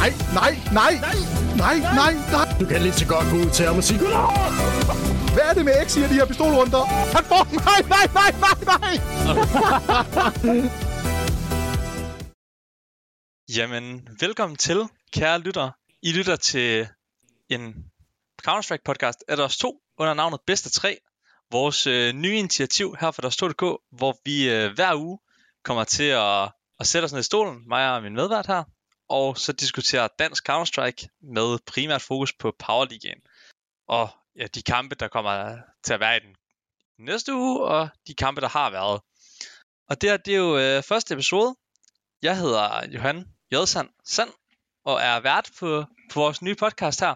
Nej, nej, nej, nej, nej, nej. Du kan lige så godt gå ud til ham og sige! Hvad er det med X i de her pistolrunder? Han får... Nej, nej, nej, nej, nej! Jamen, velkommen til, kære lytter. I lytter til en Counter-Strike podcast af os to under navnet Bedste 3. Vores øh, nye initiativ her for deres 2.dk, hvor vi øh, hver uge kommer til at, at sætte os ned i stolen, mig og min medvært her, og så diskuterer dansk Counter-Strike med primært fokus på Power League. Og ja, de kampe, der kommer til at være i den næste uge, og de kampe, der har været. Og det her, det er jo øh, første episode. Jeg hedder Johan Jødsand Sand, og er vært på, på vores nye podcast her.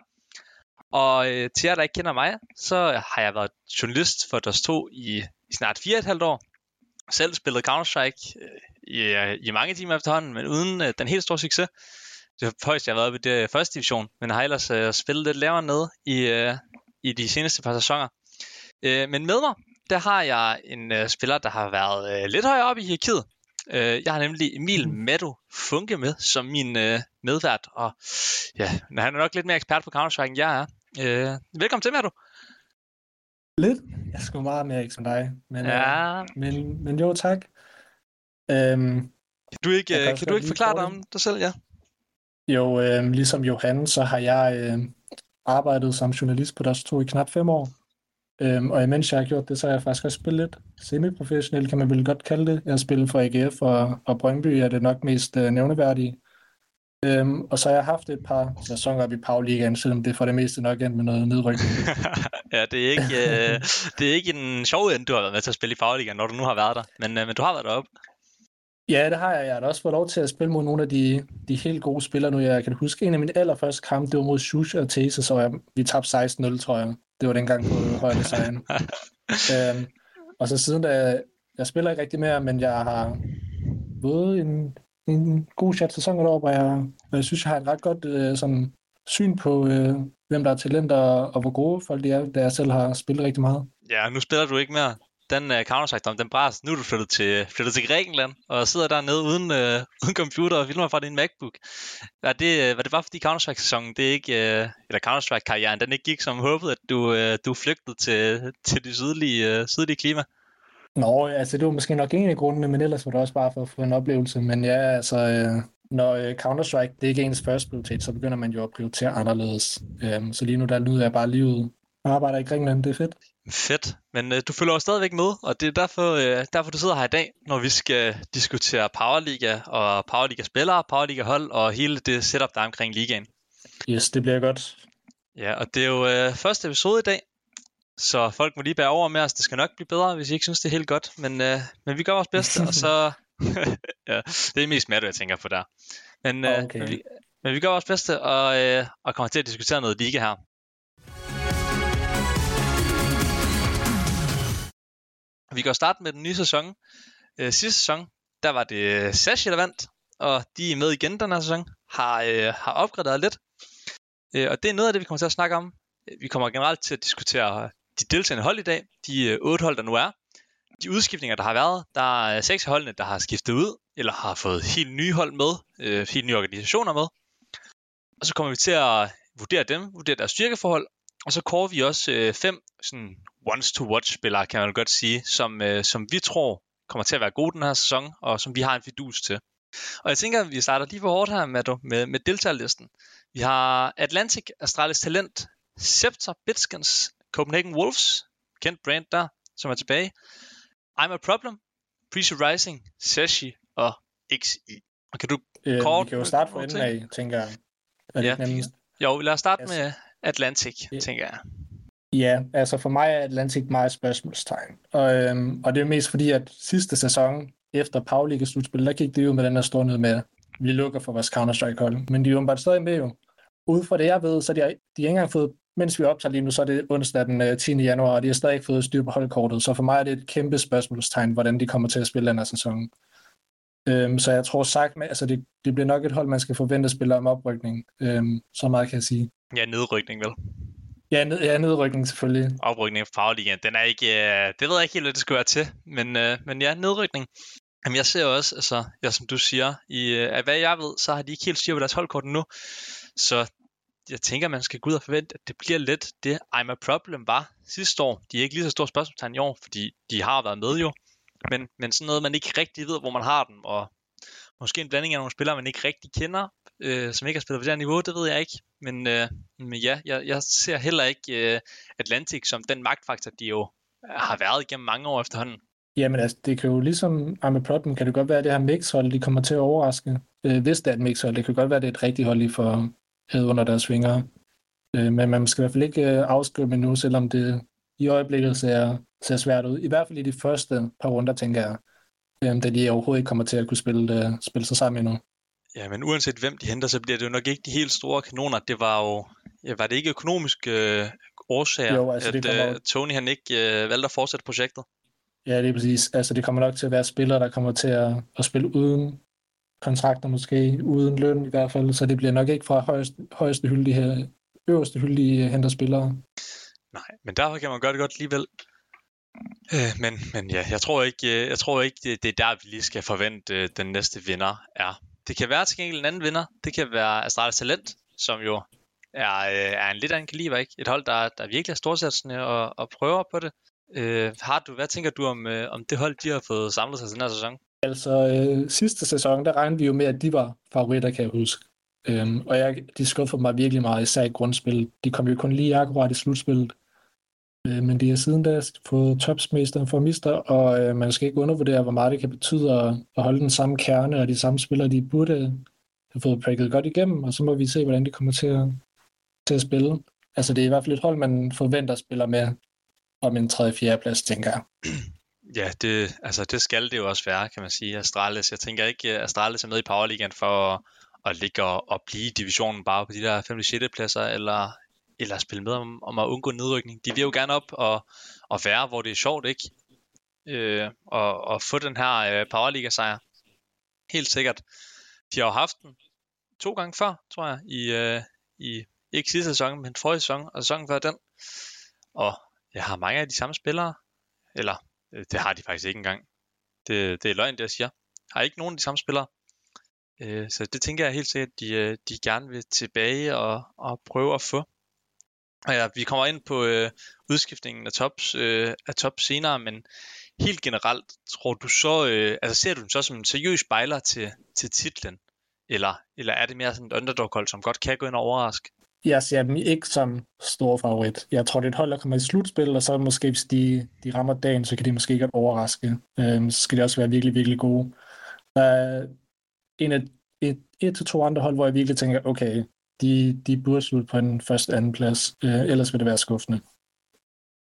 Og øh, til jer, der ikke kender mig, så har jeg været journalist for DOS 2 i, i snart 4,5 år. Selv spillet Counter-Strike øh, i, i mange timer efterhånden, men uden øh, den helt store succes. Det var højst, jeg har været ved det første division, men har ellers øh, spillet lidt lavere ned i, øh, i de seneste par sæsoner. Øh, men med mig, der har jeg en øh, spiller, der har været øh, lidt højere oppe i hierarkiet. Øh, jeg har nemlig Emil Meadow Funke med som min øh, medvært, og ja, han er nok lidt mere ekspert på Counter-Strike, end jeg er. Øh, velkommen til, Meadow. Lidt. Jeg skal meget mere ikke som dig. Men, Ja. øh, men, men jo, tak. Øhm, Kan du ikke, kan øh, også kan du ikke forklare dig om dig selv, ja? jo, øh, ligesom Johan, så har jeg øh, arbejdet som journalist på deres to i knap fem år. Øhm, og imens jeg har gjort det, så har jeg faktisk også spillet lidt semi-professionelt, kan man vel godt kalde det. Jeg har spillet for AGF og, og Brøndby, er det nok mest øh, nævneværdige. Øhm, og så har jeg haft et par sæsoner op i Power Ligaen, selvom det for det meste nok endt med noget nedrykning. ja, det er ikke, øh, det er ikke en sjov ende, du har været med til at spille i Fagligaen, når du nu har været der. Men, øh, men du har været deroppe. Ja, det har jeg. Jeg har da også fået lov til at spille mod nogle af de, de helt gode spillere nu. Jeg kan huske, en af mine allerførste kampe, det var mod Shush og Tese, så jeg, vi tabte 16-0, tror jeg. Det var dengang på højde sejren. øhm, og så siden da, jeg spiller ikke rigtig mere, men jeg har fået en, en god chat sæson et år, hvor jeg, hvor jeg synes, jeg har et ret godt øh, sådan, syn på, øh, hvem der er talenter, og, og hvor gode folk de er, da jeg selv har spillet rigtig meget. Ja, nu spiller du ikke mere. Den øh, uh, Counter-Strike, den bare, Nu er du flyttet til, flyttet til Grækenland, og sidder dernede uden, uh, uden computer og filmer fra din MacBook. Var det, øh, uh, var det bare fordi Counter-Strike-sæsonen, det ikke, uh, eller Counter-Strike-karrieren, den ikke gik som håbet, at du, uh, du flygtede til, til det sydlige, uh, sydlige klima? Nå, altså det var måske nok en af grundene, men ellers var det også bare for at få en oplevelse. Men ja, altså, øh, når øh, Counter-Strike, det er ikke ens første prioritet, så begynder man jo at prioritere anderledes. Øhm, så lige nu, der lyder jeg bare livet arbejder i Grækenland, det er fedt. Fedt, men øh, du følger jo stadigvæk med, og det er derfor, øh, derfor du sidder her i dag, når vi skal diskutere Powerliga og Powerliga-spillere, Powerliga-hold og hele det setup, der er omkring ligaen. Yes, det bliver godt. Ja, og det er jo øh, første episode i dag, så folk må lige bære over med os. Det skal nok blive bedre, hvis I ikke synes, det er helt godt, men, øh, men vi gør vores bedste, og så... ja, det er mest Matt, jeg tænker på der. Men, øh, Okay. men, vi, men vi gør vores bedste, og, øh, og kommer til at diskutere noget liga her. Vi går starte med den nye sæson. Øh, sidste sæson, der var det øh, Sashi, der vandt, og de er med igen den her sæson, har, øh, har opgraderet lidt. Øh, og det er noget af det, vi kommer til at snakke om. Øh, vi kommer generelt til at diskutere øh, de deltagende hold i dag, de øh, otte hold, der nu er. De udskiftninger, der har været, der er seks holdene, der har skiftet ud, eller har fået helt nye hold med, øh, helt nye organisationer med. Og så kommer vi til at vurdere dem, vurdere deres styrkeforhold, og så kårer vi også øh, fem sådan once-to-watch-spillere, kan man godt sige, som, øh, som vi tror kommer til at være gode den her sæson, og som vi har en fidus til. Og jeg tænker, at vi starter lige på hårdt her med, med, med deltagerlisten. Vi har Atlantic, Astralis Talent, Scepter, Bitskins, Copenhagen Wolves, kendt brand der, som er tilbage. I'm a Problem, Preacher Rising, Sashi og XI. Og kan du... Øh, Kort- vi kan jo starte fra kort enden af, tænker jeg. Ja. nemmest? Jo, lad os starte Altså- med Atlantic, Ja. tænker jeg. Ja, altså for mig er Atlantic meget spørgsmålstegn. Og, øhm, og det er mest fordi, at sidste sæson, efter Pauliga slutspil, der gik det jo med den her storhed med, vi lukker for vores Counter-Strike-hold. Men de er jo bare stadig med jo. Ud fra det, jeg ved, så de har, de har ikke engang fået, mens vi optager lige nu, så er det onsdag den øh, 10. januar, og de har stadig ikke fået styr på holdkortet. Så for mig er det et kæmpe spørgsmålstegn, hvordan de kommer til at spille den her sæson. Øhm, så jeg tror sagt med, altså det, det bliver nok et hold, man skal forvente at spille om oprykning. Øhm, så meget kan jeg sige. Ja, nedrykning vel. Ja, ned, ja nedrykning selvfølgelig. Oprykning fra Powerligaen, den er ikke, øh, det ved jeg ikke helt, hvad det skulle være til, men, øh, men ja, nedrykning. Jamen jeg ser også, altså, ja, som du siger, i, øh, af hvad jeg ved, så har de ikke helt styr på deres holdkort nu. Så jeg tænker, man skal gå ud og forvente, at det bliver lidt det I'm a problem var sidste år. De er ikke lige så store spørgsmålstegn i år, fordi de har været med jo. Men, men sådan noget, man ikke rigtig ved, hvor man har dem, og måske en blanding af nogle spillere, man ikke rigtig kender, øh, som ikke har spillet på det her niveau, det ved jeg ikke. Men, øh, men ja, jeg, jeg ser heller ikke øh, Atlantic som den magtfaktor, de jo øh, har været igennem mange år efterhånden. Jamen altså, det kan jo ligesom I'm problem, kan det godt være, at det her mixhold, de kommer til at overraske. Øh, hvis det er et mixhold, det kan godt være, at det er et rigtigt hold, I får hævet under deres fingre. Øh, men man skal i hvert fald ikke øh, afskrive nu, selvom det i øjeblikket ser, ser svært ud. I hvert fald i de første par runder, tænker jeg, øh, da de overhovedet ikke kommer til at kunne spille, øh, spille sig sammen endnu. Ja, men uanset hvem de henter, så bliver det jo nok ikke de helt store kanoner. Det var jo, ja, var det ikke økonomiske øh, årsager, Jo, altså, at det kommer- øh, Tony han ikke øh, valgte at fortsætte projektet? Ja, det er præcis. Altså, det kommer nok til at være spillere, der kommer til at, at spille uden kontrakter måske, uden løn i hvert fald, så det bliver nok ikke fra højeste, højeste hylde, de her, øverste hylde, de henter spillere. Nej, men derfor kan man gøre det godt alligevel. Øh, men, men ja, jeg tror ikke, øh, jeg tror ikke det, det er der, vi lige skal forvente, øh, den næste vinder er. Det kan være til gengæld en anden vinder. Det kan være Astralis Talent, som jo er, øh, er en lidt anden kaliber, ikke? Et hold, der, der virkelig er storsatsende og, og prøver på det. Øh, har du, hvad tænker du om, øh, om det hold, de har fået samlet sig til den her sæson? Altså, øh, sidste sæson, der regnede vi jo med, at de var favoritter, kan jeg huske. Øhm, og jeg, de skuffede mig virkelig meget, især i grundspillet. De kom jo kun lige akkurat i slutspillet. Øh, men de har siden da fået topsmesteren for mister, og øh, man skal ikke undervurdere, hvor meget det kan betyde at, at holde den samme kerne, og de samme spillere, de burde have fået prikket godt igennem, og så må vi se, hvordan de kommer til at, til at spille. Altså, det er i hvert fald et hold, man forventer spiller med om en 3-4. plads, tænker jeg. Ja, det, altså, det skal det jo også være, kan man sige. Astralis, jeg tænker ikke, at Astralis er med i Powerligaen for at, at ligge og, og blive i divisionen bare på de der 5. 6. pladser, eller, eller spille med om, om at undgå nedrykning. De vil jo gerne op og, og være, hvor det er sjovt, ikke? Øh, og, og få den her øh, Powerliga-sejr. Helt sikkert. De har jo haft den to gange før, tror jeg, i, øh, i ikke sidste sæson, men forrige sæson, og sæsonen før den. Og jeg har mange af de samme spillere, eller øh, det har de faktisk ikke engang. Det, det er løgn, det jeg siger. Har ikke nogen af de samme spillere. Øh, så det tænker jeg helt sikkert, at de, øh, de gerne vil tilbage og, og prøve at få. Ja, vi kommer ind på øh, udskiftningen af tops, øh, af top senere, men helt generelt, tror du så, øh, altså ser du den så som en seriøs spejler til, til titlen? Eller, eller er det mere sådan et underdog-hold, som godt kan gå ind og overraske? Jeg ser dem ikke som stor favorit. Jeg tror, det er et hold, der kommer i slutspil, og så måske, hvis de, de rammer dagen, så kan de måske godt overraske. Øhm, så skal de også være virkelig, virkelig gode. Der er en af et, et til to andre hold, hvor jeg virkelig tænker, okay, de, de burde slutte på en første anden plads, øh, ellers vil det være skuffende.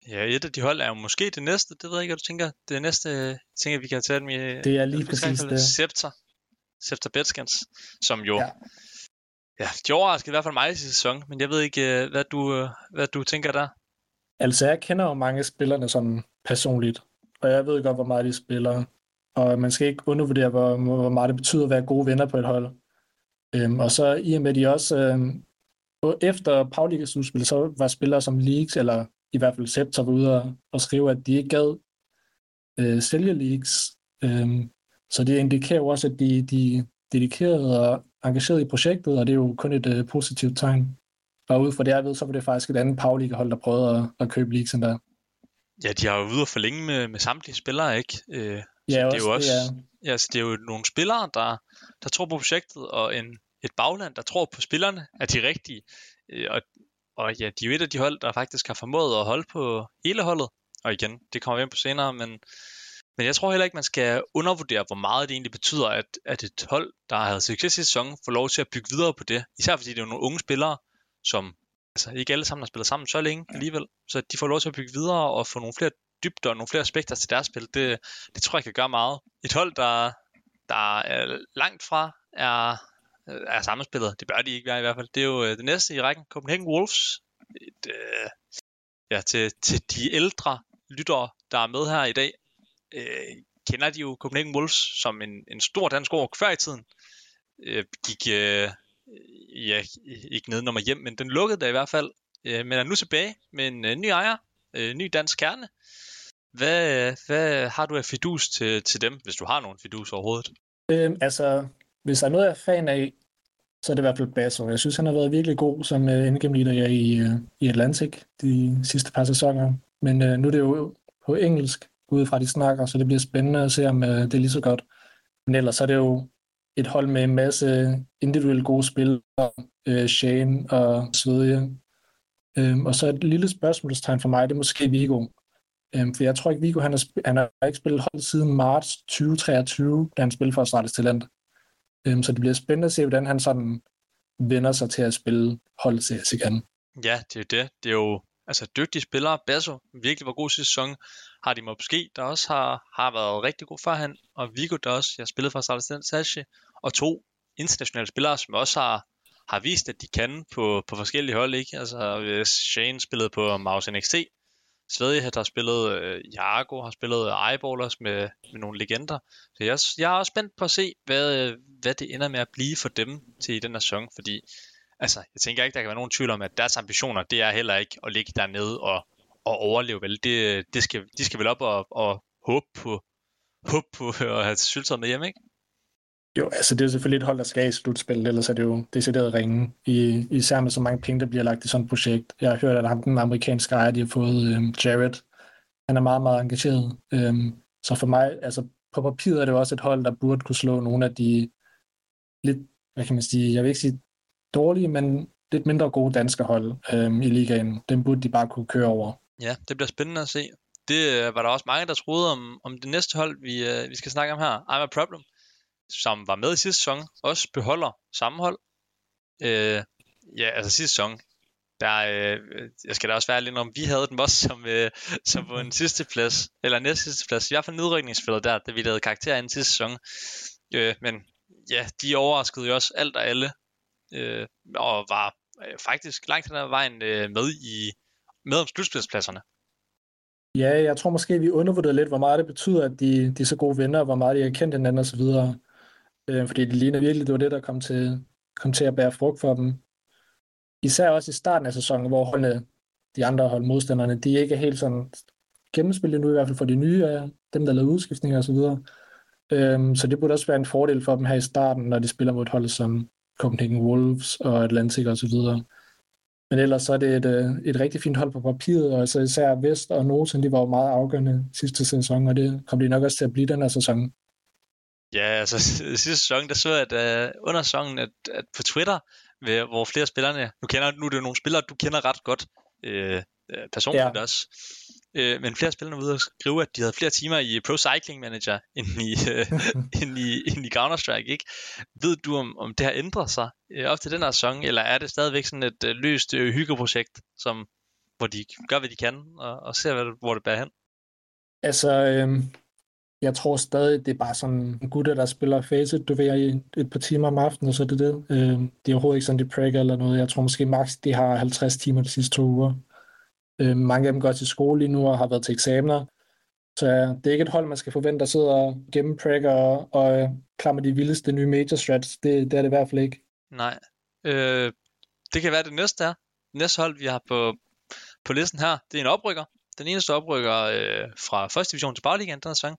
Ja, et af de hold er jo måske det næste, det ved jeg ikke, hvad du tænker. Det næste, jeg tænker vi kan tage dem i... Det er lige præcis det. Scepter. Scepter Betskans, som jo... Ja. Ja. de overraskede i hvert fald mig i sæson, men jeg ved ikke, øh, hvad du, øh, hvad du tænker der. Altså, jeg kender jo mange af spillerne sådan personligt, og jeg ved godt, hvor meget de spiller. Og man skal ikke undervurdere, hvor, hvor meget det betyder at være gode venner på et hold. Øhm, og så i og med, at de også... Øhm, efter Paulikas slutspil, så var spillere som Leagues, eller i hvert fald Scepter, var ude og, og skrive, at de ikke gad øh, sælge Leagues. Øhm, så det indikerer jo også, at de, de er dedikerede og engageret i projektet, og det er jo kun et øh, positivt tegn. Og ud fra det, jeg ved, så var det faktisk et andet Pauliga-hold, der prøvede at, at købe Leagues der. Ja, de har jo ude og forlænge med, med samtlige spillere, ikke? Øh, Ja, så det er også, jo også, det er, ja, så det er jo nogle spillere, der, der tror på projektet, og en, et bagland, der tror på spillerne, er de rigtige. Øh, og, og ja, de er jo et af de hold, der faktisk har formået at holde på hele holdet. Og igen, det kommer vi ind på senere, men, men jeg tror heller ikke, man skal undervurdere, hvor meget det egentlig betyder, at, at et hold, der har havde succes i sæsonen, får lov til at bygge videre på det. Især fordi det er nogle unge spillere, som altså ikke alle sammen har spillet sammen så længe alligevel. Så de får lov til at bygge videre og få nogle flere dybder og nogle flere aspekter til deres spil. Det, det tror jeg kan gøre meget. Et hold, der, der er langt fra er, er sammenspillet. Det bør de ikke være i hvert fald. Det er jo øh, det næste i rækken. Copenhagen Wolves. Et, øh, ja, til, til de ældre lyttere, der er med her i dag, øh, kender de jo Copenhagen Wolves som en, en stor dansk år før i tiden. Øh, gik øh, ja, ikke ned nummer hjem, men den lukkede da i hvert fald. Øh, men er nu tilbage med en øh, ny ejer, øh, ny dansk kerne. Hvad, øh, hvad har du af fidus til, til dem, hvis du har nogen fidus overhovedet? Øhm, altså, hvis der er noget, jeg er fan af, så er det i hvert fald Basso. Jeg synes, han har været virkelig god som øh, uh, endgame leader i, uh, i Atlantic de sidste par sæsoner. Men uh, nu er det jo på engelsk, udefra de snakker, så det bliver spændende at se, om uh, det er lige så godt. Men ellers så er det jo et hold med en masse individuelle gode spillere, uh, Shane og Svedje. Um, og så et lille spørgsmålstegn for mig, det er måske Vigo. Um, øhm, for jeg tror ikke, Vigo han har, han har ikke spillet hold siden marts 2023, da han spillede for Australiens Talent. Øhm, så det bliver spændende at se, hvordan han sådan vender sig til at spille hold CS igen. Ja, det er jo det. Det er jo altså dygtige spillere. Basso virkelig var god sidste sæson. Har de måske, der også har, har været rigtig god for han. Og Vigo, der også jeg spillet for Australiens Sashi. og to internationale spillere, som også har har vist, at de kan på, på forskellige hold. Ikke? Altså, Shane spillede på Maus NXT, Svedje har spillet, øh, Jago har spillet øh, Eyeballers med, med nogle legender. Så jeg, jeg er også spændt på at se, hvad, øh, hvad det ender med at blive for dem til i den her sæson, fordi altså, jeg tænker ikke, der kan være nogen tvivl om, at deres ambitioner, det er heller ikke at ligge dernede og, og overleve, vel? Det, øh, det skal, de skal vel op og, og håbe på, håbe på at have syltet med hjem, ikke? Jo, altså det er selvfølgelig et hold, der skal i slutspillet, ellers er det jo decideret ringe, I, især med så mange penge, der bliver lagt i sådan et projekt. Jeg har hørt, at ham, den amerikanske ejer, de har fået øhm, Jared, han er meget, meget engageret. Øhm, så for mig, altså på papiret er det jo også et hold, der burde kunne slå nogle af de lidt, hvad kan man sige, jeg vil ikke sige dårlige, men lidt mindre gode danske hold øhm, i ligaen. Dem burde de bare kunne køre over. Ja, det bliver spændende at se. Det øh, var der også mange, der troede om, om det næste hold, vi, øh, vi skal snakke om her. I'm a Problem som var med i sidste sæson, også beholder sammenhold. Øh, ja, altså sidste sæson, der, øh, jeg skal da også være lidt om, vi havde den også som, øh, som på en sidste plads, eller næste sidste plads, i hvert fald nedrykningsspillet der, da vi lavede karakter i sidste sæson. Øh, men ja, de overraskede jo også alt og alle, øh, og var øh, faktisk langt hen ad vejen øh, med, i, med om slutspilspladserne. Ja, jeg tror måske, vi undervurderede lidt, hvor meget det betyder, at de, de er så gode venner, og hvor meget de har kendt hinanden osv. Øh, fordi det ligner virkelig, det var det, der kom til, kom til at bære frugt for dem. Især også i starten af sæsonen, hvor holdene, de andre hold modstanderne, de ikke er helt sådan gennemspillet nu, i hvert fald for de nye af dem, der lavede udskiftninger osv. Øhm, så det burde også være en fordel for dem her i starten, når de spiller mod et hold som Copenhagen Wolves og Atlantic osv. Men ellers så er det et, øh, et rigtig fint hold på papiret, og altså især Vest og Noten, de var jo meget afgørende sidste sæson, og det kom de nok også til at blive den her sæson. Ja, altså sidste sæson, der så jeg, at uh, under sæsonen, at, at på Twitter, ved, hvor flere spillerne, nu, kender, nu er det jo nogle spillere, du kender ret godt, øh, personligt ja. også, øh, men flere spillere ude og skrive, at de havde flere timer i Pro Cycling Manager, end i, øh, end i, end i Counter-Strike, ikke? Ved du, om, om det har ændret sig øh, op til den her sæson, eller er det stadigvæk sådan et øh, løst øh, hyggeprojekt, som, hvor de gør, hvad de kan, og, og ser, hvad, hvor det bærer hen? Altså, øh, jeg tror stadig, det er bare sådan en gutter, der spiller Faceit, du ved, i et par timer om aftenen, og så er det det. Øh, det er overhovedet ikke sådan, de prækker eller noget. Jeg tror måske max, de har 50 timer de sidste to uger. Øh, mange af dem går til skole lige nu og har været til eksamener. Så det er ikke et hold, man skal forvente at sidde og gemme og, og øh, klammer de vildeste nye major strats. Det, det er det i hvert fald ikke. Nej. Øh, det kan være det næste er. Næste hold, vi har på, på listen her, det er en oprykker. Den eneste oprykker øh, fra første division til Bagligaen den her sæson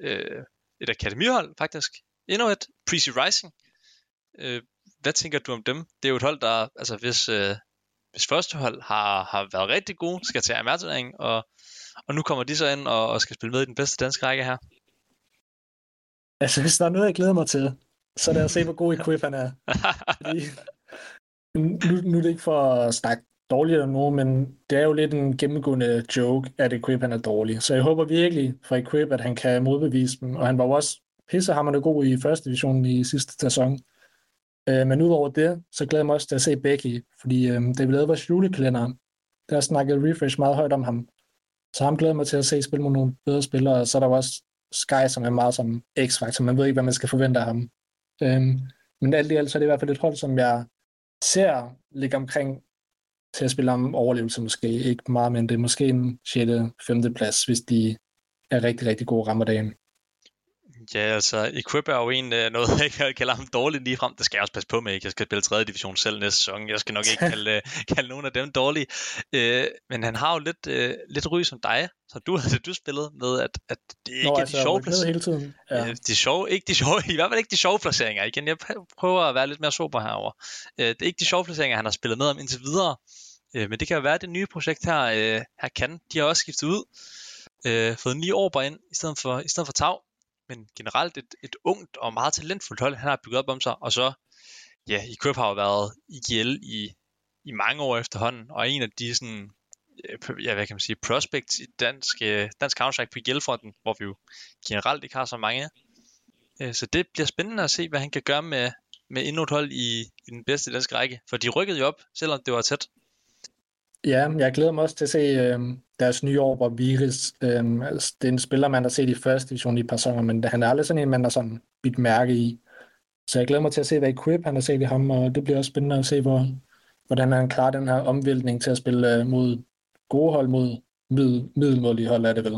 øh, et akademihold faktisk. Endnu et, Prezi Rising. Øh, hvad tænker du om dem? Det er jo et hold, der, altså hvis, øh, hvis første hold har, har været rigtig gode, skal tage amatørring, og, og nu kommer de så ind og, og skal spille med i den bedste danske række her. Altså, hvis der er noget, jeg glæder mig til, så er det at se, hvor god Equip han er. Fordi, nu, nu er det ikke for at snakke dårligere nu, men det er jo lidt en gennemgående joke, at Equip han er dårlig. Så jeg håber virkelig for Equip, at han kan modbevise dem, og han var jo også pissehammerende god i første division i sidste sæson. Øh, men udover det, så glæder jeg mig også til at se Becky, fordi øh, det vi lavede vores julekalender, der snakkede Refresh meget højt om ham. Så ham glæder mig til at se spille mod nogle bedre spillere, og så er der også Sky, som er meget som X-Factor. Man ved ikke, hvad man skal forvente af ham. Øh, men alt i alt, så er det i hvert fald et hold, som jeg ser ligge omkring til at spille om overlevelse måske. Ikke meget, men det er måske en 6. 5. plads, hvis de er rigtig, rigtig gode rammer dagen. Ja, altså, Equip er jo en øh, noget, jeg kan kalde ham dårlig lige frem. Det skal jeg også passe på med, ikke? Jeg skal spille 3. division selv næste sæson. Jeg skal nok ikke kalde, øh, kalde nogen af dem dårlige. Øh, men han har jo lidt, øh, lidt ry som dig, så du havde du spillet med, at, at det ikke Nå, er altså, de sjove placeringer. hele tiden. Ja. Øh, de sjove, ikke de sjove, i hvert fald ikke de sjove placeringer. Igen, jeg prøver at være lidt mere sober herover. Øh, det er ikke de sjove placeringer, han har spillet med om indtil videre. Øh, men det kan jo være, at det nye projekt her, øh, her kan. De har også skiftet ud. Øh, fået ni år ind i stedet for, i stedet for tag. Men generelt et, et ungt og meget talentfuldt hold, han har bygget op om sig. Og så, ja, i Køb har jo været IGL i, i mange år efterhånden. Og en af de sådan, øh, ja, hvad kan man sige, prospects i dansk, øh, dansk Counter-Strike på IGL-fronten, hvor vi jo generelt ikke har så mange. Øh, så det bliver spændende at se, hvad han kan gøre med, med endnu et hold i, i den bedste danske række. For de rykkede jo op, selvom det var tæt. Ja, jeg glæder mig også til at se øh, deres nye år, hvor Viris, øh, altså, det er en spiller, man har set i første division i et par sæsoner, men han er aldrig sådan en, man har sådan bidt mærke i. Så jeg glæder mig til at se, hvad Equip han har set i ham, og det bliver også spændende at se, hvor, hvordan han klarer den her omvæltning til at spille øh, mod gode hold, mod mid, middelmålige hold, er det vel.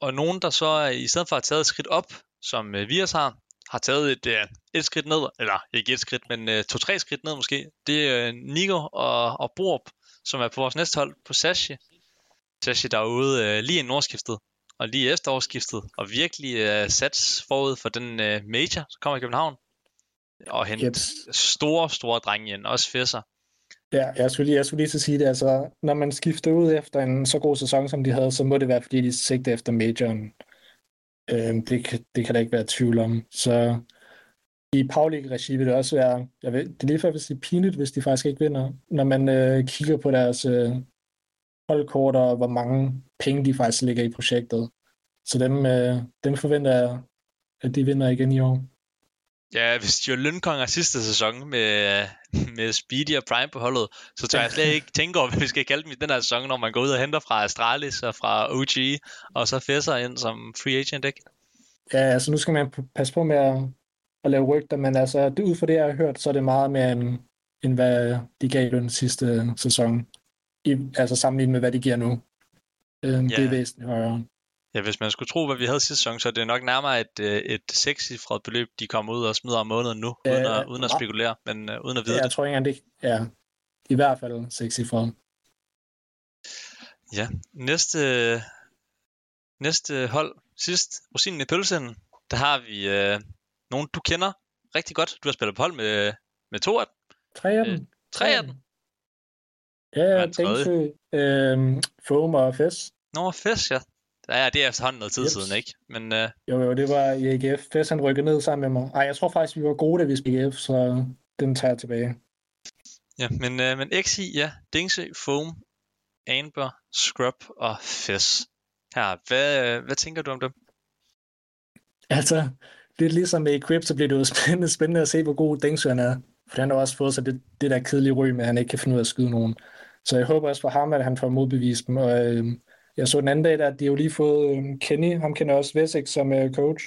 Og nogen, der så i stedet for at have taget et skridt op, som øh, Vias har, har taget et, øh, et skridt ned, eller ikke et skridt, men øh, to-tre skridt ned måske. Det er øh, Nico og, og Borup, som er på vores næste hold på Sashi. Sashi derude øh, lige i årsskiftet, og lige efter årsskiftet, og virkelig øh, sats forud for den øh, major, som kommer i København. Og hente Yep. store, store drenge ind, også Fesser. Ja, jeg skulle lige, jeg skulle lige til at sige det. Altså, når man skifter ud efter en så god sæson, som de havde, så må det være, fordi de sigter efter majoren. Øh, det, kan- det kan der ikke være tvivl om. Så i Paulik-regi vil det også være, jeg ved, det er lige før, hvis det er pinligt, hvis de faktisk ikke vinder, når man øh, kigger på deres øh, holdkort og hvor mange penge de faktisk ligger i projektet. Så dem, øh, dem forventer jeg, at de vinder igen i år. Ja, hvis var lønkonger sidste sæson med, med Speedy og Prime på holdet, så tør jeg slet ikke tænke over, hvad vi skal kalde dem i den her sæson, når man går ud og henter fra Astralis og fra OG, og så Fesser ind som free agent, ikke? Ja, altså nu skal man passe på med at, at lave rygter, men altså det, ud fra det, jeg har hørt, så er det meget mere end, end hvad de gav løn sidste sæson. I, altså sammenlignet med, hvad de giver nu. Øhm, Ja. Det er væsentligt højere. Ja, hvis man skulle tro, hvad vi havde sidste sæson, så er det nok nærmere et, øh, et sekscifret beløb, de kommer ud og smider om måneden nu, Ja, uden, at, uden at ja. spekulere, men uh, uden at vide Jeg det. tror ikke engang, det ja, i hvert fald ham. Ja, næste, næste hold, sidst, rosinen i pølsen, der har vi øh, nogen, du kender rigtig godt. Du har spillet på hold med, med to af dem, Tre af Øh, dem. tre af dem. Ja, er ja, øhm, Foam og Fes. Nå, Fes, ja. Ja, det er efterhånden noget tid Jeps. siden, ikke? Men øh, Jo, jo, det var i AGF. Fes han rykkede ned sammen med mig. Ej, jeg tror faktisk, vi var gode, da vi spillede AGF, så den tager jeg tilbage. Ja, men, øh, men XI, ja, Dingsø, Foam, Amber, Scrub og Fes. Her, hvad, øh, hvad tænker du om dem? Altså, lidt ligesom med Equip, så bliver det jo spændende, spændende at se, hvor god Dingsø han er. For han har også fået sig det, det der kedelige ryg med, at han ikke kan finde ud af at skyde nogen. Så jeg håber også for ham, at han får modbevist dem. Og øh, jeg så den anden dag, at de jo lige fået øh, Kenny, ham kender også Vesik som øh, coach.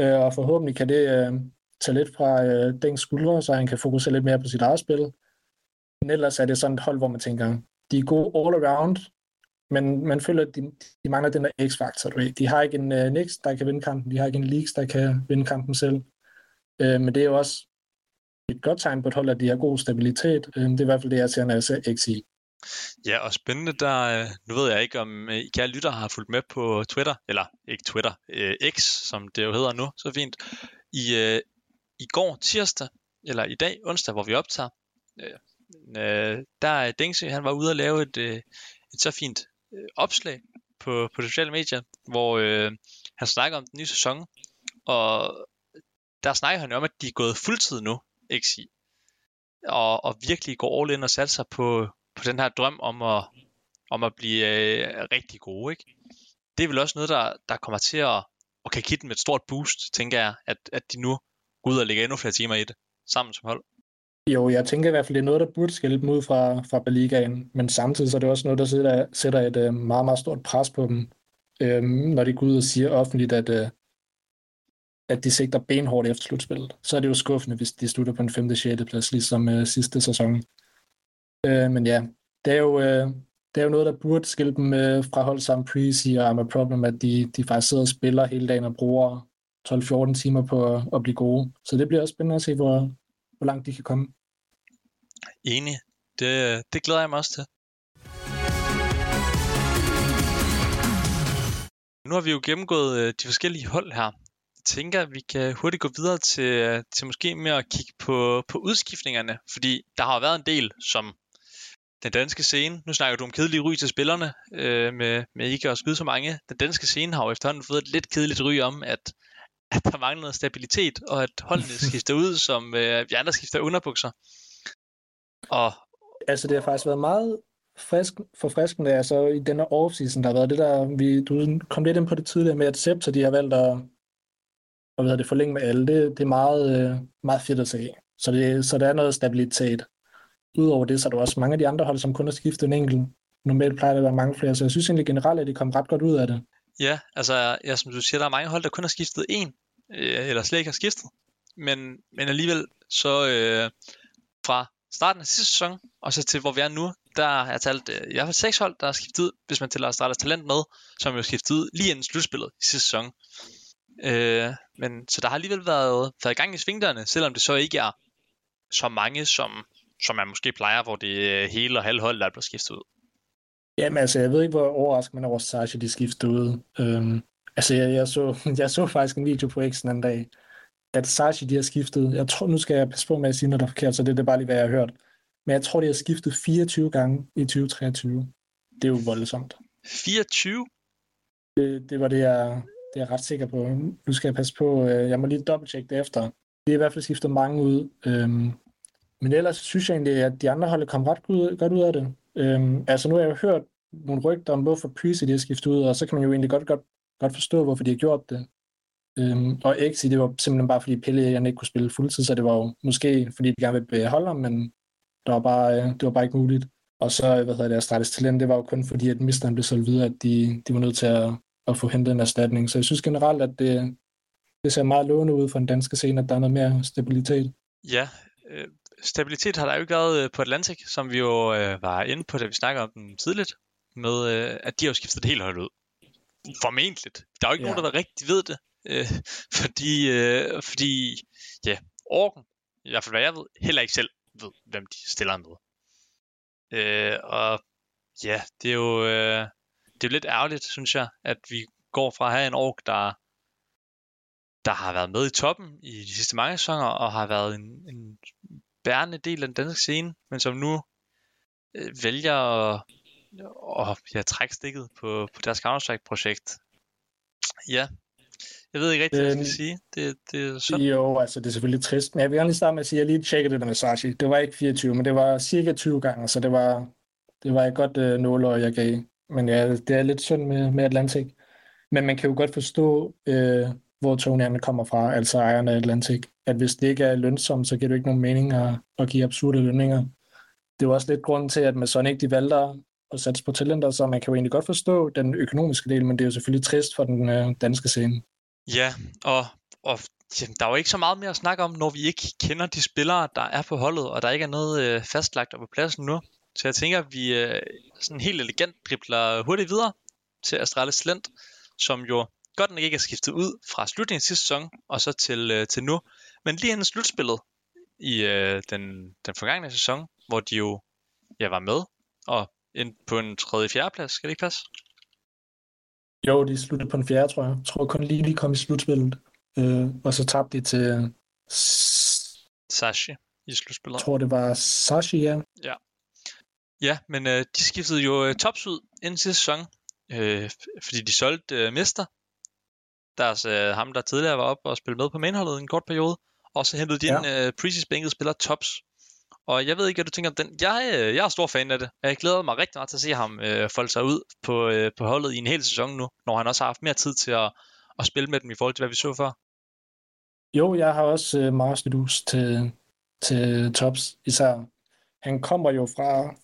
Øh, og forhåbentlig kan det øh, tage lidt fra øh, Dings skuldre, så han kan fokusere lidt mere på sit eget spil. Men ellers er det sådan et hold, hvor man tænker, de er gode all around, men man føler, at de, de mangler den der X-faktor. du ved. De har ikke en øh, uh, Nix, der kan vinde kampen. De har ikke en Leaks, der kan vinde kampen selv. Uh, men det er jo også et godt tegn på et hold, at de har god stabilitet. Uh, det er i hvert fald det, jeg ser, når jeg ser XI. Ja, og spændende, der, øh, nu ved jeg ikke, om øh, I kære lytter har fulgt med på Twitter, eller ikke Twitter, øh, X, som det jo hedder nu, så fint. I, øh, I går tirsdag, eller i dag onsdag, hvor vi optager, øh, øh der er Dingsø, han var ude og lave et, øh, et så fint øh, opslag på, på sociale medier, hvor øh, han snakker om den nye sæson, og der snakker han jo om, at de er gået fuldtid nu, XI, og, og virkelig går all in og satser på, på den her drøm om at, om at blive øh, rigtig gode. Ikke? Det er vel også noget, der, der kommer til at, at kan give dem et stort boost, tænker jeg, at, at de nu går ud og lægger endnu flere timer i det, sammen som hold. Jo, jeg tænker i hvert fald, det er noget, der burde skille dem ud fra, fra Ligaen, men samtidig så er det også noget, der sætter, sætter et øh, meget, meget stort pres på dem, øh, når de går ud og siger offentligt, at, øh, at de sigter benhårdt efter slutspillet. Så er det jo skuffende, hvis de slutter på en 5. 6. plads, ligesom øh, sidste sæson. Øh, men ja, det er jo, Øh, det er jo noget, der burde skille dem øh, fra hold som Prezi og I'm a Problem, at de, de faktisk sidder og spiller hele dagen og bruger 12-14 timer på at, at blive gode. Så det bliver også spændende at se, hvor, hvor langt de kan komme. Enig. Det, det glæder jeg mig også til. Nu har vi jo gennemgået øh, de forskellige hold her. Jeg tænker, at vi kan hurtigt gå videre til, øh, til måske mere at kigge på, på udskiftningerne, fordi der har været en del, som den danske scene, nu snakker du om kedelige ry til spillerne, øh, med, med ikke at skyde så mange. Den danske scene har jo efterhånden fået et lidt kedeligt ry om, at, at der mangler noget stabilitet, og at holdene skifter ud, som øh, vi andre skifter underbukser. Og, Altså, det har faktisk været meget frisk, forfriskende, altså i denne offseason, der har været det der, vi, du kom lidt ind på det tidligere med, at Septa, de har valgt at, og hvad det, forlænge med alle. Det, det er meget, øh, meget fedt at se. Så, det, så der er noget stabilitet. Udover det, så er der også mange af de andre hold, som kun har skiftet en enkelt. Normalt plejer der at være mange flere, så jeg synes egentlig generelt, at de kom ret godt ud af det. Ja, altså, ja, som du siger, der er mange hold, der kun har skiftet en, øh, eller slet ikke har skiftet. Men, men alligevel, så øh, fra starten af sidste sæson, og så til hvor vi er nu, der er talt øh, i hvert fald seks hold, der har skiftet ud, hvis man tæller Astralis Talent med, som jo skiftet ud lige inden slutspillet i sidste sæson. Øh, men så der har alligevel været, været gang i svingdørene, selvom det så ikke er så mange, som, som man måske plejer, hvor det er hele og halv hold, der er blevet skiftet ud. Jamen altså, jeg ved ikke, hvor overrasket man er over Sasha, de skiftede ud. Øhm, altså, jeg, jeg, så, jeg så faktisk en video på X den anden dag, at Sashi, de har skiftet, jeg tror, nu skal jeg passe på med at sige noget, der er forkert, så det er det bare lige, hvad jeg har hørt. Men jeg tror, de har skiftet 24 gange i 2023. Det er jo voldsomt. 24? Det, det var det, jeg, det er jeg ret sikker på. Nu skal jeg passe på, øh, jeg må lige dobbelttjekke det efter. Det er i hvert fald skiftet mange ud. Øhm, men ellers synes jeg egentlig, at de andre hold kom ret godt ud af det. Øhm, altså nu har jeg jo hørt nogle rygter om, hvorfor Prezi de har skiftet ud, og så kan man jo egentlig godt, godt, godt forstå, hvorfor de har gjort det. Øhm, og Exi, det var simpelthen bare, fordi Pelle jeg ikke kunne spille fuldtid, så det var jo måske, fordi de gerne ville beholde ham, men det var bare, øh, det var bare ikke muligt. Og så, hvad hedder det, Astralis Talent, det var jo kun fordi, at misteren blev solgt videre, at de, de var nødt til at, at få hentet en erstatning. Så jeg synes generelt, at det, det ser meget lovende ud for den danske scene, at der er noget mere stabilitet. Ja, øh, stabilitet har der jo ikke været øh, på Atlantic, som vi jo øh, var inde på, da vi snakkede om den tidligt, med øh, at de har jo skiftet det helt hold ud. Formentlig. Der er jo ikke ja. nogen, der rigtig ved det, øh, fordi, øh, fordi ja, Orken, i hvert fald hvad jeg ved, heller ikke selv ved, hvem de stiller med. Øh, og ja, det er jo øh, det er jo lidt ærgerligt, synes jeg, at vi går fra at have en ork, der der har været med i toppen i de sidste mange sæsoner, og har været en, en bærende del af den danske scene, men som nu øh, vælger at, at ja, trække stikket på, på deres Counter-Strike-projekt. Ja, jeg ved ikke rigtig, hvad jeg skal sige. Det, det er sådan. Jo, altså det er selvfølgelig trist, men jeg vil gerne lige starte med at sige, at jeg lige tjekkede det der med Sashi. Det var ikke 24, men det var cirka 20 gange, så det var, det var et godt øh, nålår, jeg gav. Men ja, det er lidt synd med, med Atlantic. Men man kan jo godt forstå, øh, hvor tonierne kommer fra, altså ejerne af Atlantic. At hvis det ikke er lønsomt, så giver det ikke nogen mening at, at give absurde lønninger. Det var også lidt grunden til, at med Sonic de valgte at satse på talenter, så man kan jo egentlig godt forstå den økonomiske del, men det er jo selvfølgelig trist for den øh, danske scene. Ja, og, og jamen, der er jo ikke så meget mere at snakke om, når vi ikke kender de spillere, der er på holdet, og der ikke er noget øh, fastlagt på pladsen nu. Så jeg tænker, at vi øh, sådan helt elegant dribler hurtigt videre til Astralis Lent, som jo godt nok ikke er skiftet ud fra slutningen af sidste sæson, og så til, øh, til nu. Men lige inden slutspillet i øh, den, den forgangne sæson, hvor de jo ja, var med, og ind på en tredje fjerde plads, skal det ikke passe? Jo, de sluttede på en fjerde, tror jeg. Jeg tror kun lige, lige kom i slutspillet. Øh, og så tabte de til... Sashi i slutspillet. Jeg tror, det var Sashi, ja. Ja, ja men øh, de skiftede jo øh, tops ud inden sidste sæson, øh, fordi de solgte øh, Mester, deres, øh, ham der tidligere var op og spille med på mainholdet en kort periode, og så hentede de ja. en øh, precis bænket spiller Tops. Og jeg ved ikke, hvad du tænker om den. Jeg, øh, jeg er stor fan af det. Jeg glæder mig rigtig meget til at se ham øh, folde sig ud på, øh, på holdet i en hel sæson nu, når han også har haft mere tid til at, at spille med dem i forhold til, hvad vi så før. Jo, jeg har også øh, meget snedus til, til Tops især. Han kommer jo fra,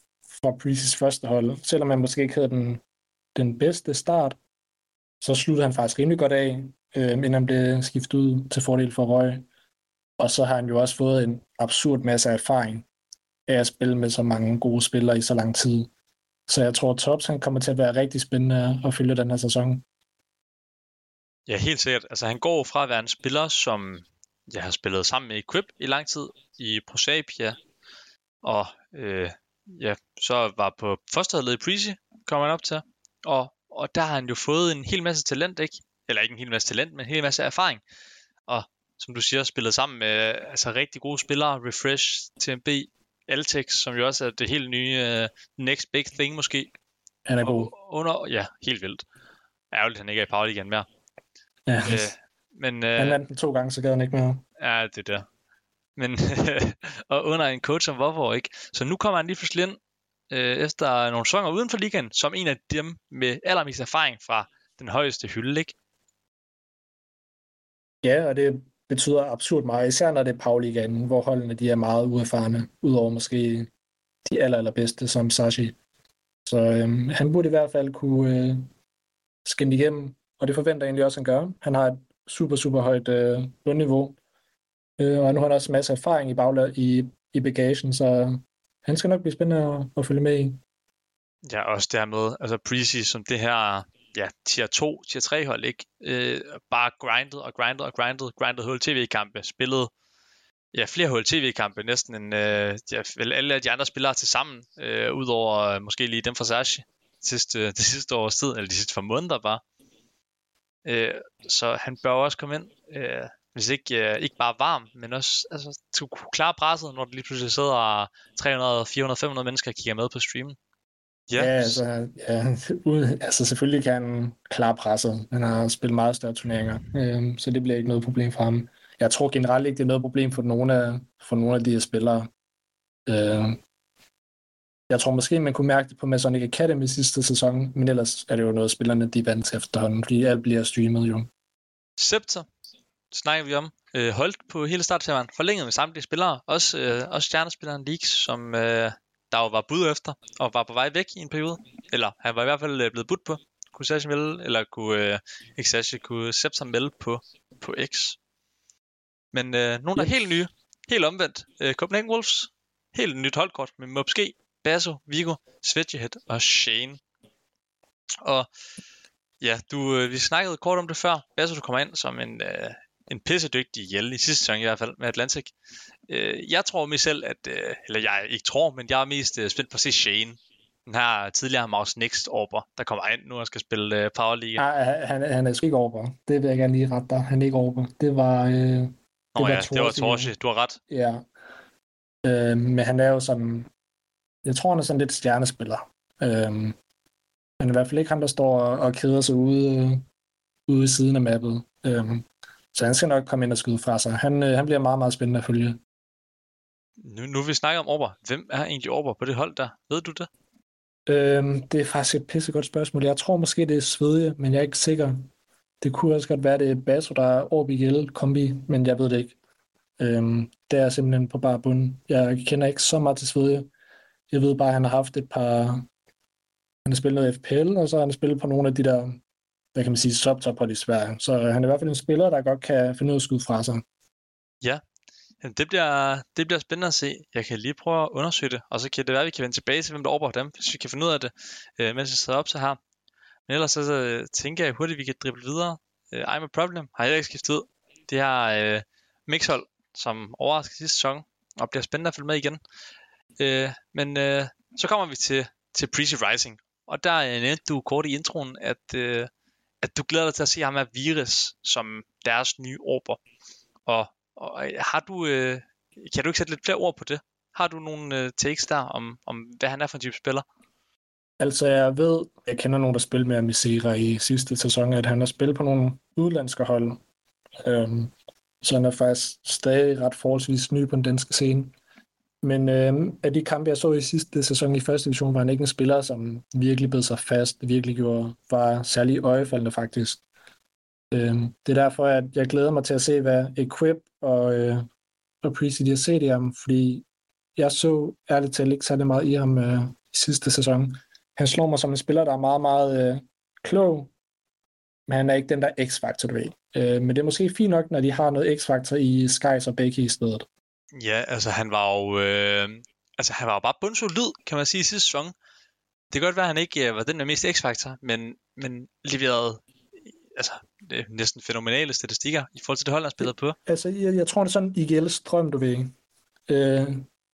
fra Precis første hold, selvom han måske ikke havde den, den bedste start, så sluttede han faktisk rimelig godt af, øh, inden han blev skiftet ud til fordel for Røg. Og så har han jo også fået en absurd masse erfaring af at spille med så mange gode spillere i så lang tid. så jeg tror, Tops han kommer til at være rigtig spændende at følge den her sæson. Ja, helt sikkert. Altså, han går fra at være en spiller, som jeg har spillet sammen med Equip i lang tid i Prosapia, og øh, ja, så var på førsteholdet i Prezi, kom han op til, og, og der har han jo fået en hel masse talent, ikke? Eller ikke en hel masse talent, men en hel masse erfaring. Og som du siger, spillet sammen med altså, rigtig gode spillere, Refresh, TMB, Altex, som jo også er det helt nye uh, next big thing måske. Han er god. Og under, ja, helt vildt. Ærgerligt, han ikke er i Power igen mere. Ja. Øh, men, øh, han vandt den to gange, så gad han ikke mere. Ja, det er der. Men, og under en coach som Vovor, ikke? Så nu kommer han lige pludselig ind, øh, efter nogle sæsoner uden for ligaen, som en af dem med allermest erfaring fra den højeste hylde, ikke? Ja, og det betyder absurd meget, især når det er Pauligaen, hvor holdene de er meget uerfarne, udover måske de aller, allerbedste, som Sashi. Så øhm, han burde i hvert fald kunne øh, skinne igennem, og det forventer jeg egentlig også, at han gør. Han har et super, super højt øh, bundniveau, øh, og nu har han også masser af erfaring i, bagla- i, i bagagen, så han skal nok blive spændende at, at følge med i. Ja, også dermed, altså preseason som det her ja, tier 2, tier 3 hold, ikke? Øh, bare grindet og grindet og grindet, grindet HLTV-kampe, spillet ja, flere HLTV-kampe, næsten end øh, ja, vel alle de andre spillere til sammen, øh, udover øh, måske lige dem fra Sashi, sidste, det sidste års tid, eller de sidste par måneder bare. Øh, så han bør også komme ind, øh, hvis ikke, øh, ikke bare varm, men også altså, til at kunne klare presset, når der lige pludselig sidder 300, 400, 500 mennesker og kigger med på streamen. Ja, ja altså, ja, uden, altså selvfølgelig kan han klare presset. Han har spillet meget større turneringer, øh, så det bliver ikke noget problem for ham. Jeg tror generelt ikke, det er noget problem for nogle af, for nogle af de her spillere. Øh, jeg tror måske, man kunne mærke det på Masonic Academy sidste sæson, men ellers er det jo noget, spillerne de er vant til efterhånden, fordi alt bliver streamet jo. Scepter snakker vi om. Øh, holdt på hele startserveren, forlænget med samtlige spillere, også, øh, også stjernespilleren Leaks, som øh, der jo var bud efter, og var på vej væk i en periode. Eller han var i hvert fald øh, blevet budt på. Kunne Sashi melde, eller kunne, øh, ikke Sashi, kunne Scepter melde på, på X. Men øh, nogle der er helt nye, helt omvendt. Øh, Copenhagen Wolves, helt nyt holdkort med Mopske, Basso, Vigo, Svedjehead og Shane. Og ja, du, øh, vi snakkede kort om det før. Basso, du kommer ind som en, øh, en pissedygtig hjælp i sidste sæson i hvert fald med Atlantic. Øh, jeg tror mig selv, at, øh, eller jeg ikke tror, men jeg er mest øh, spændt på at se Shane. Den her tidligere Maus Next Orber, der kommer ind nu og skal spille øh, Power League. Nej, han, han er sgu ikke Orber. Det vil jeg gerne lige rette dig. Han er ikke Orber. Det var... Øh, det Nå var ja, Torsi. det var Torsi. Du har ret. Ja. Øh, men han er jo sådan... Jeg tror, han er sådan lidt stjernespiller. Øh, er i hvert fald ikke ham, der står og, og keder sig ude, øh, ude i siden af mappet. Øh, så han skal nok komme ind og skyde fra sig. Han, øh, han bliver meget, meget spændende at følge. Nu, nu vi snakker om Orber. Hvem er egentlig Orber på det hold der? Ved du det? Øhm, det er faktisk et pissegodt spørgsmål. Jeg tror måske, det er Svedje, men jeg er ikke sikker. Det kunne også godt være, det er Basso, der er Orbi kombi, men jeg ved det ikke. Øhm, det er simpelthen på bare bunden. Jeg kender ikke så meget til Svedje. Jeg ved bare, at han har haft et par... Han har spillet noget FPL, og så har han spillet på nogle af de der hvad kan man sige, subtop på i Sverige. Så øh, han er i hvert fald en spiller, der godt kan finde ud af at skyde fra sig. Ja, det bliver, det bliver spændende at se. Jeg kan lige prøve at undersøge det, og så kan det være, at vi kan vende tilbage til, hvem der overbår dem, hvis vi kan finde ud af det, øh, mens jeg sidder op så her. Men ellers så, så tænker jeg hurtigt, at vi kan drible videre. Øh, I'm a Problem har jeg ikke skiftet ud. Det her øh, mixhold, som overraskede sidste sæson, og bliver spændende at følge med igen. Øh, men øh, så kommer vi til, til Prezi Rising, og der øh, nævnte du kort i introen, at øh, at du glæder dig til at se ham af Virus som deres nye orber. Og, og øh, har du, øh, kan du ikke sætte lidt flere ord på det? Har du nogle øh, takes der om, om, hvad han er for en type spiller? Altså jeg ved, jeg kender nogen, der spillede med Misera i sidste sæson, at han har spillet på nogle udlandske hold. Øhm, så han er faktisk stadig ret forholdsvis ny på den danske scene. Men øh, af de kampe, jeg så i sidste sæson i første division, var han ikke en spiller, som virkelig bed sig fast, virkelig gjorde, var særlig øjefaldende faktisk. Øh, det er derfor, at jeg glæder mig til at se, hvad Equip og, øh, og Prezi har set i ham, fordi jeg så ærligt talt ikke særlig meget i ham øh, i sidste sæson. Han slår mig som en spiller, der er meget, meget øh, klog, men han er ikke den der X-faktor, du ved. Øh, men det er måske fint nok, når de har noget X-faktor i Skies og Becky i stedet. Ja, altså han var jo, øh, altså han var jo bare bundsolid, kan man sige, i sidste sæson. det kan godt være, at han ikke øh, var den der mest x-faktor, men, men leverede altså, det er næsten fænomenale statistikker i forhold til det hold, han spillede på. Altså, jeg, jeg tror, det er sådan IGL's drøm, du ved. Øh,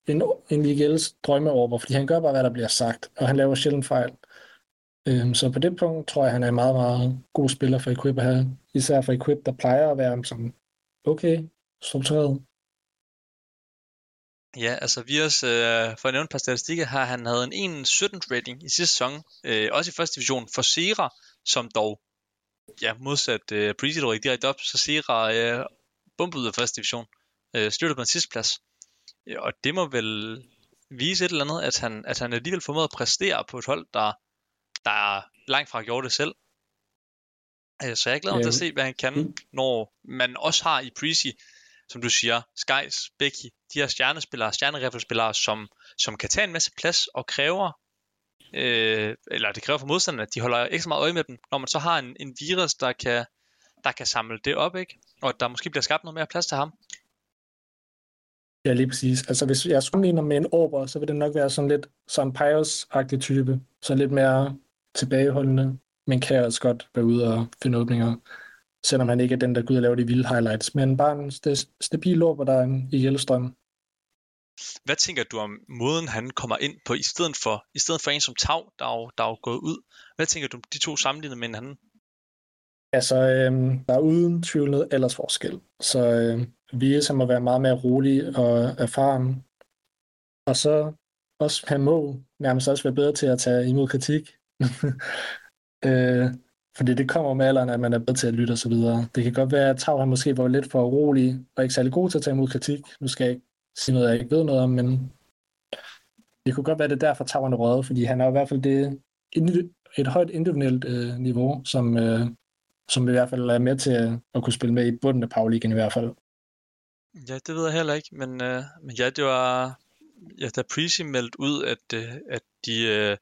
en, en IGL's drømmeover, fordi han gør bare, hvad der bliver sagt, og han laver sjældent fejl. Øh, så på det punkt tror jeg, han er en meget, meget god spiller for Equip at have. Især for Equip, der plejer at være som okay, struktureret. Ja, altså vi også, øh, for at nævne et par statistikker her, han havde en 1.17 rating i sidste sæson, øh, også i første division for Sera, som dog, ja, modsat øh, Preseed ryk direkte op, så Sera øh, bumpede ud af første division, øh, styrte på en sidste plads. Ja, og det må vel vise et eller andet, at han, at han alligevel formåede at præstere på et hold, der, der langt fra gjorde det selv. Øh, så jeg glæder mig til at se, hvad han kan, når man også har i Prezi, som du siger, Skies, Becky, de her stjernespillere, stjerneriffelspillere, som, som kan tage en masse plads og kræver, øh, eller det kræver for modstanderne, at de holder ikke så meget øje med dem, når man så har en, en virus, der kan, der kan samle det op, ikke? og der måske bliver skabt noget mere plads til ham. Ja, lige præcis. Altså, hvis jeg skulle med en Orber, så vil det nok være sådan lidt som Pius-agtig type. Så lidt mere tilbageholdende, men kan også godt være ude og finde åbninger. Selvom han ikke er den, der går ud og laver de vilde highlights. Men bare en st- stabil Orber, der er en i Hjelstrøm. Hvad tænker du om måden, han kommer ind på, i stedet for, i stedet for en som Tav, der er, der er gået ud? Hvad tænker du om de to sammenlignet med hinanden? Altså, øhm, der er uden tvivl noget ellers forskel. Så øhm, Vies han må være meget mere rolig og erfaren. Og så også, han må nærmest også være bedre til at tage imod kritik. øh, fordi det kommer med alderen, at man er bedre til at lytte osv. Det kan godt være, at Tav han måske var lidt for rolig og ikke særlig god til at tage imod kritik. Nu skal jeg ikke sige noget, jeg ikke ved noget om, men det kunne godt være, det er derfor Tav han er røget, fordi han er i hvert fald det, et højt individuelt øh, niveau, som, øh, som i hvert fald er med til at, at kunne spille med i bunden af Pauligen i hvert fald. Ja, det ved jeg heller ikke, men, øh, men ja, det var, ja, da Prezi meldte ud, at, øh, at, de, øh,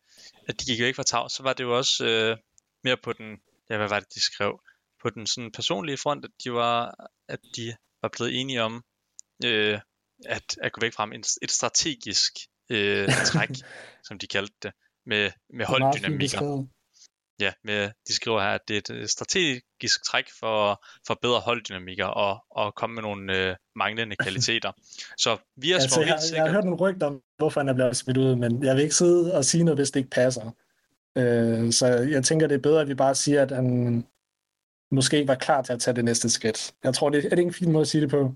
at de gik væk fra Tav, så var det jo også øh, mere på den, ja, hvad var det, de skrev, på den sådan personlige front, at de var, at de var blevet enige om, øh, at, at gå væk fra ham, et strategisk øh, træk, som de kaldte det, med, med holddynamikker. Ja, med, de skriver her, at det er et strategisk træk for, for bedre holddynamikker og, og komme med nogle øh, manglende kvaliteter. Så vi er altså, jeg, jeg har hørt nogle rygter om, hvorfor han er blevet smidt ud, men jeg vil ikke sidde og sige noget, hvis det ikke passer. Øh, så jeg tænker, det er bedre, at vi bare siger, at han måske ikke var klar til at tage det næste skridt. Jeg tror, det er, er det ikke en fin måde at sige det på.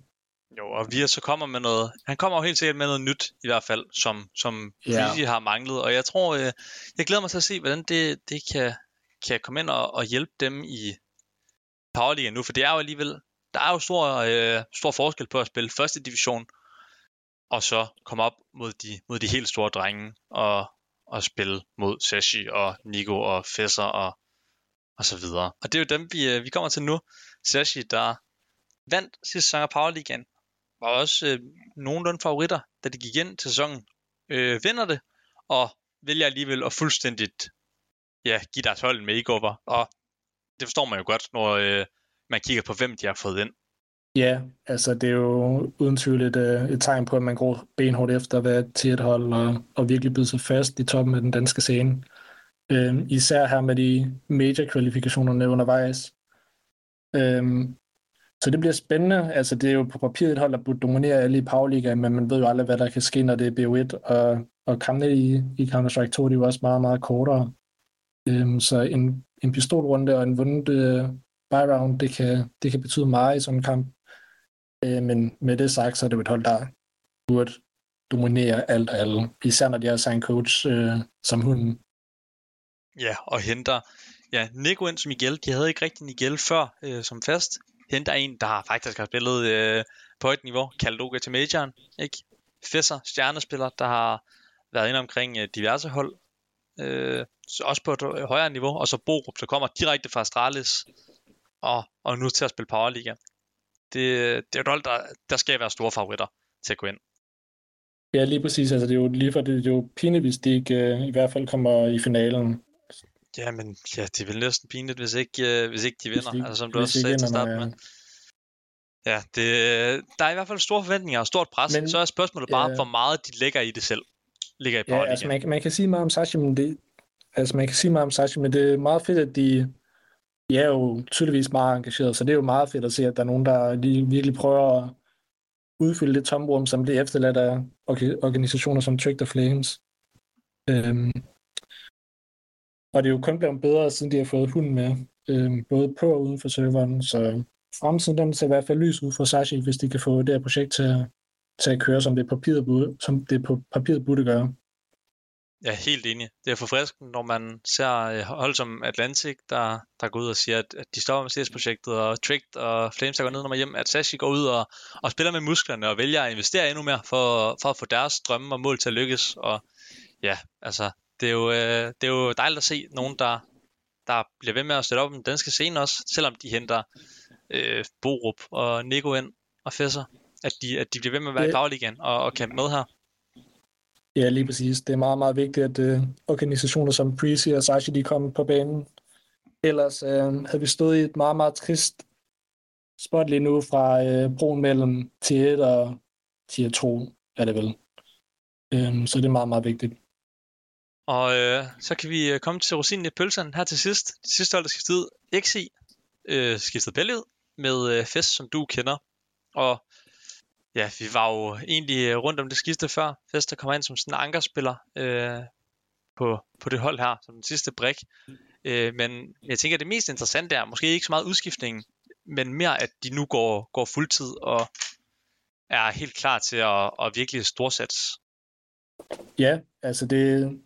Jo, og vi så kommer med noget, han kommer jo helt sikkert med noget nyt, i hvert fald, som, som yeah. har manglet, og jeg tror, øh, jeg glæder mig til at se, hvordan det, det kan, kan komme ind og, og hjælpe dem i Powerligaen nu, for det er jo alligevel, der er jo stor, øh, stor forskel på at spille første division, og så komme op mod de, mod de helt store drenge, og, og spille mod Sashi og Nico og Fesser og, og så videre. Og det er jo dem, vi, øh, vi kommer til nu. Sashi, der vandt sidste sæson af Powerligaen, var også øh, nogenlunde favoritter, da de gik ind til sæsonen, øh, vinder det, og vælger alligevel at fuldstændigt ja, give deres hold en makeover. Og det forstår man jo godt, når øh, man kigger på, hvem de har fået ind. Ja, altså det er jo uden tvivl et, øh, et tegn på, at man går benhårdt efter at være til et hold og, og virkelig byde sig fast i toppen af den danske scene. Øhm, især her med de major-kvalifikationerne undervejs. Øhm, så det bliver spændende. Altså, det er jo på papiret et hold, der burde dominere alle i Powerliga, men man ved jo aldrig, hvad der kan ske, når det er BO1, og, og kampene i, i Counter-Strike 2, de er jo også meget, meget kortere. Øhm, så en, en pistolrunde og en vundet øh, buy round, det kan, det kan betyde meget i sådan en kamp. Øh, men med det sagt, så er det jo et hold, der burde dominere alt og alle. Især når de har en coach øh, som hunden. Ja, og henter ja, Nico ind som Miguel. De havde ikke rigtig Miguel før øh, som fast. Henter en, der faktisk har spillet øh, på et niveau, Kaldoga til majoren. Ikke? Fesser, stjernespiller, der har været inde omkring øh, diverse hold øh, også på et øh, højere niveau, og så Borup, der kommer direkte fra Astralis, og, og nu til at spille Powerliga. Det, det er et hold, der, der skal være store favoritter til at gå ind. Ja, lige præcis. Altså, det er jo lige for det, er jo pinligt, hvis de ikke øh, i hvert fald kommer i finalen. Ja, men ja, det er vel næsten pinligt, hvis ikke, øh, hvis ikke de vinder, de, altså, som du også sagde til start med. Ja, det, der er i hvert fald store forventninger og stort pres. Men, så er spørgsmålet bare, ja, hvor meget de lægger i det selv ligger i Ja, altså man, man kan sige meget om Sashi, men det, Altså, man kan sige meget om Sachi, men det er meget fedt, at de, de er jo tydeligvis meget engageret, så det er jo meget fedt at se, at der er nogen, der lige virkelig prøver at udfylde det tomrum, som bliver efterladt af organisationer som Trick the Flames. Øhm, og det er jo kun blevet bedre, siden de har fået hunden med, øhm, både på og uden for serveren, så fremtiden den ser i hvert fald lys ud for Sashi, hvis de kan få det her projekt til, til at køre, som det, papiret som det på papiret burde gøre. Ja, helt enig. Det er forfriskende, når man ser øh, hold som Atlantic, der, der går ud og siger, at, at de stopper med CS-projektet, og Tricked og Flames, der går ned når hjem, at Sashi går ud og, og spiller med musklerne og vælger at investere endnu mere for, for at få deres drømme og mål til at lykkes. Og ja, altså, det er jo, øh, det er jo dejligt at se nogen, der, der bliver ved med at støtte op den danske scene også, selvom de henter øh, Borup og Nico ind og Fesser, at de, at de bliver ved med at være i igen og, og kæmpe med her. Ja, lige præcis. Det er meget, meget vigtigt, at uh, organisationer som Prezi og Sashi, de kom på banen. Ellers uh, havde vi stået i et meget, meget trist spot lige nu fra uh, broen mellem T1 og T2, er det vel. Um, så det er meget, meget vigtigt. Og øh, så kan vi komme til rosinen i pølsen her til sidst. Det sidste hold, der skiftede XI, øh, skiftede Belly ud med øh, Fest, som du kender. Og ja, vi var jo egentlig øh, rundt om det skiste før. Fester kommer ind som sådan en ankerspiller øh, på, på det hold her, som den sidste brik. Øh, men jeg tænker, at det mest interessante er måske ikke så meget udskiftningen, men mere, at de nu går, går fuldtid og er helt klar til at, at virkelig storsats. Ja, altså det...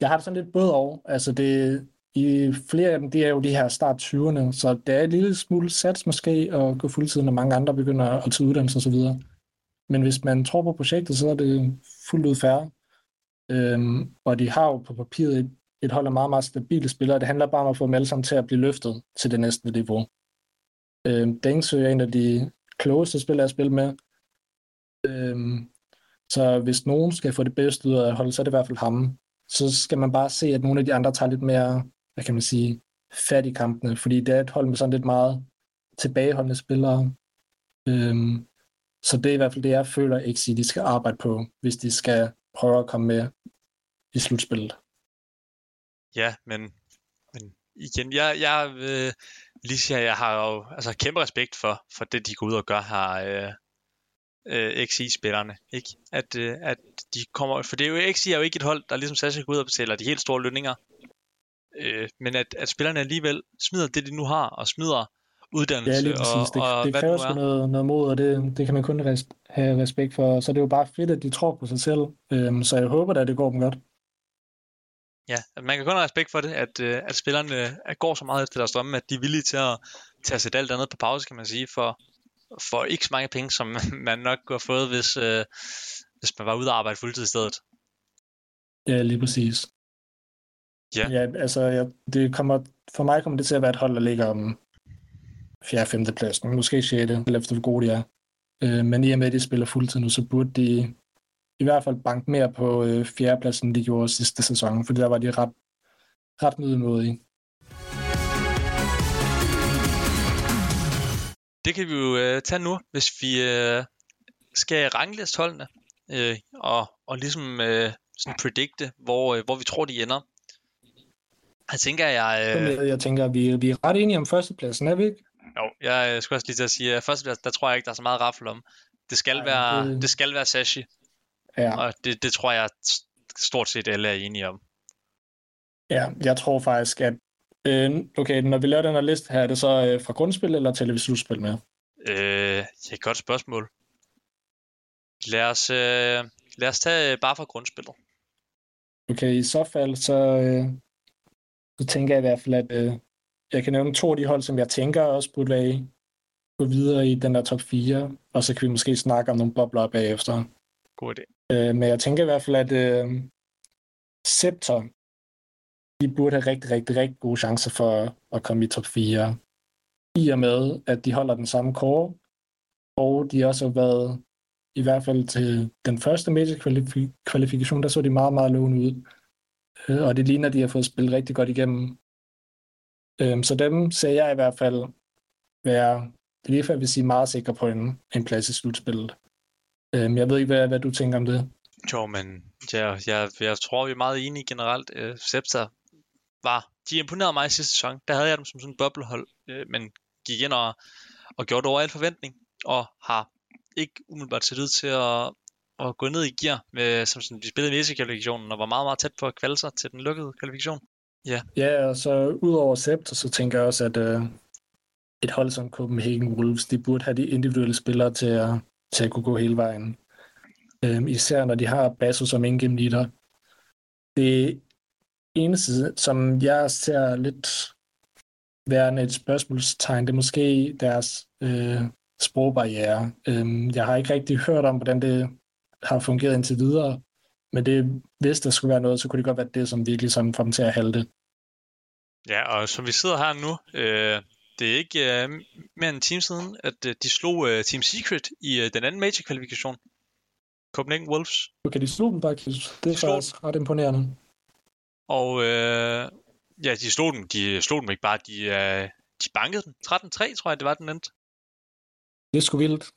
Jeg har det sådan lidt både over. Altså det, i flere af dem, det er jo de her start 20'erne, så det er et lille smule sats måske at gå fuldtid, når mange andre begynder at tage uddannelse osv. Men hvis man tror på projektet, så er det fuldt ud færre. Øhm, og de har jo på papiret et, et hold af meget, meget stabile spillere. Det handler bare om at få dem alle sammen til at blive løftet til det næste niveau. Øhm, Dengsø er en af de klogeste spillere at spille med. Øhm, så hvis nogen skal få det bedste ud af holdet, så er det i hvert fald ham. Så skal man bare se, at nogle af de andre tager lidt mere hvad kan man sige, fat i kampene, fordi det er et hold med sådan lidt meget tilbageholdende spillere. Øhm, så det er i hvert fald det, jeg føler, ikke de skal arbejde på, hvis de skal prøve at komme med i slutspillet. Ja, men, men igen, jeg, jeg øh, lige siger, jeg har jo altså, kæmpe respekt for, for det, de går ud og gør her, øh, øh, XI-spillerne. Ikke? At, øh, at de kommer, for det er jo, XI er jo ikke et hold, der ligesom Sasha går ud og betaler de helt store lønninger. Øh, men at, at spillerne alligevel smider det, de nu har, og smider uddannelse ja, lige præcis. Det, og, og det hvad kræver sgu noget, noget mod, og det, det kan man kun res, have respekt for. Så det er jo bare fedt, at de tror på sig selv. Øhm, så jeg håber at det går dem godt. Ja, man kan kun have respekt for det, at, øh, at spillerne går så meget efter deres drømme, at de er villige til at, at sætte alt andet på pause, kan man sige, for, for ikke så mange penge, som man nok kunne have fået, hvis, øh, hvis man var ude og arbejde fuldtid i stedet. Ja, lige præcis. Ja. ja altså, jeg, det kommer, for mig kommer det til at være et hold, der ligger om 4. 5. pladsen, måske 6. eller efter hvor gode de er. Øh, men i og med, at de spiller fuldtid nu, så burde de i hvert fald banke mere på øh, 4. pladsen, de gjorde sidste sæson, for der var de ret, ret middelmodige. Det kan vi jo øh, tage nu, hvis vi øh, skal rangliste holdene øh, og, og ligesom øh, sådan predikte, hvor, øh, hvor vi tror, de ender. Jeg tænker, jeg... Øh... Jeg tænker, vi, vi er ret enige om førstepladsen, er vi ikke? Jo, jeg skulle også lige til at sige, at førstepladsen, der tror jeg ikke, der er så meget raffel om. Det skal, Ej, være, det... det skal være Sashi. Ja. Og det, det tror jeg stort set alle er enige om. Ja, jeg tror faktisk, at øh, okay, når vi laver den her liste her, er det så øh, fra grundspil eller tæller vi slutspil med? Øh, det er et godt spørgsmål. Lad os, øh, lad os tage øh, bare fra grundspillet. Okay, i så fald, så, øh, så tænker jeg i hvert fald, at øh, jeg kan nævne to af de hold, som jeg tænker også burde være i, gå videre i den der top 4, og så kan vi måske snakke om nogle bobler bagefter. God idé. Øh, men jeg tænker i hvert fald, at øh, Scepter, de burde have rigtig, rigtig, rigtig gode chancer for at komme i top 4. I og med, at de holder den samme core, og de også har været, i hvert fald til den første major-kvalifikation, der så de meget, meget lovende ud. Øh, og det ligner, at de har fået spillet rigtig godt igennem. Øhm, så dem ser jeg i hvert fald være, lige før jeg vil sige, meget sikker på en, en plads i slutspillet. Øhm, jeg ved ikke, hvad, hvad du tænker om det. Jo, men jeg, jeg, jeg tror, vi er meget enige generelt. Øh, Septa var, de imponerede mig i sidste sæson. Der havde jeg dem som sådan en boblehold, øh, men gik ind og, og gjorde det over al forventning, og har ikke umiddelbart set ud til at, at gå ned i gear, med, som sådan, de spillede i kvalifikationen og var meget, meget tæt på at kvalde sig til den lukkede kvalifikation. Ja. Ja, og så udover Sept, så tænker jeg også, at øh, et hold som Copenhagen Wolves, de burde have de individuelle spillere til at, til at kunne gå hele vejen. Øhm, især når de har Basso som ingame leader. Det eneste, som jeg ser lidt værende et spørgsmålstegn, det er måske deres øh, sprogbarriere. Øhm, jeg har ikke rigtig hørt om, hvordan det har fungeret indtil videre, men det, hvis der skulle være noget, så kunne det godt være det, som virkelig sådan får dem til at halte. Ja, og som vi sidder her nu, øh, det er ikke øh, mere end en time siden, at øh, de slog øh, Team Secret i øh, den anden major-kvalifikation. Copenhagen Wolves. Okay, de slog dem faktisk. Det er faktisk ret imponerende. Og øh, ja, de slog dem. De slog dem ikke bare, de, øh, de bankede den. 13-3, tror jeg, det var den endte. Det er sgu vildt.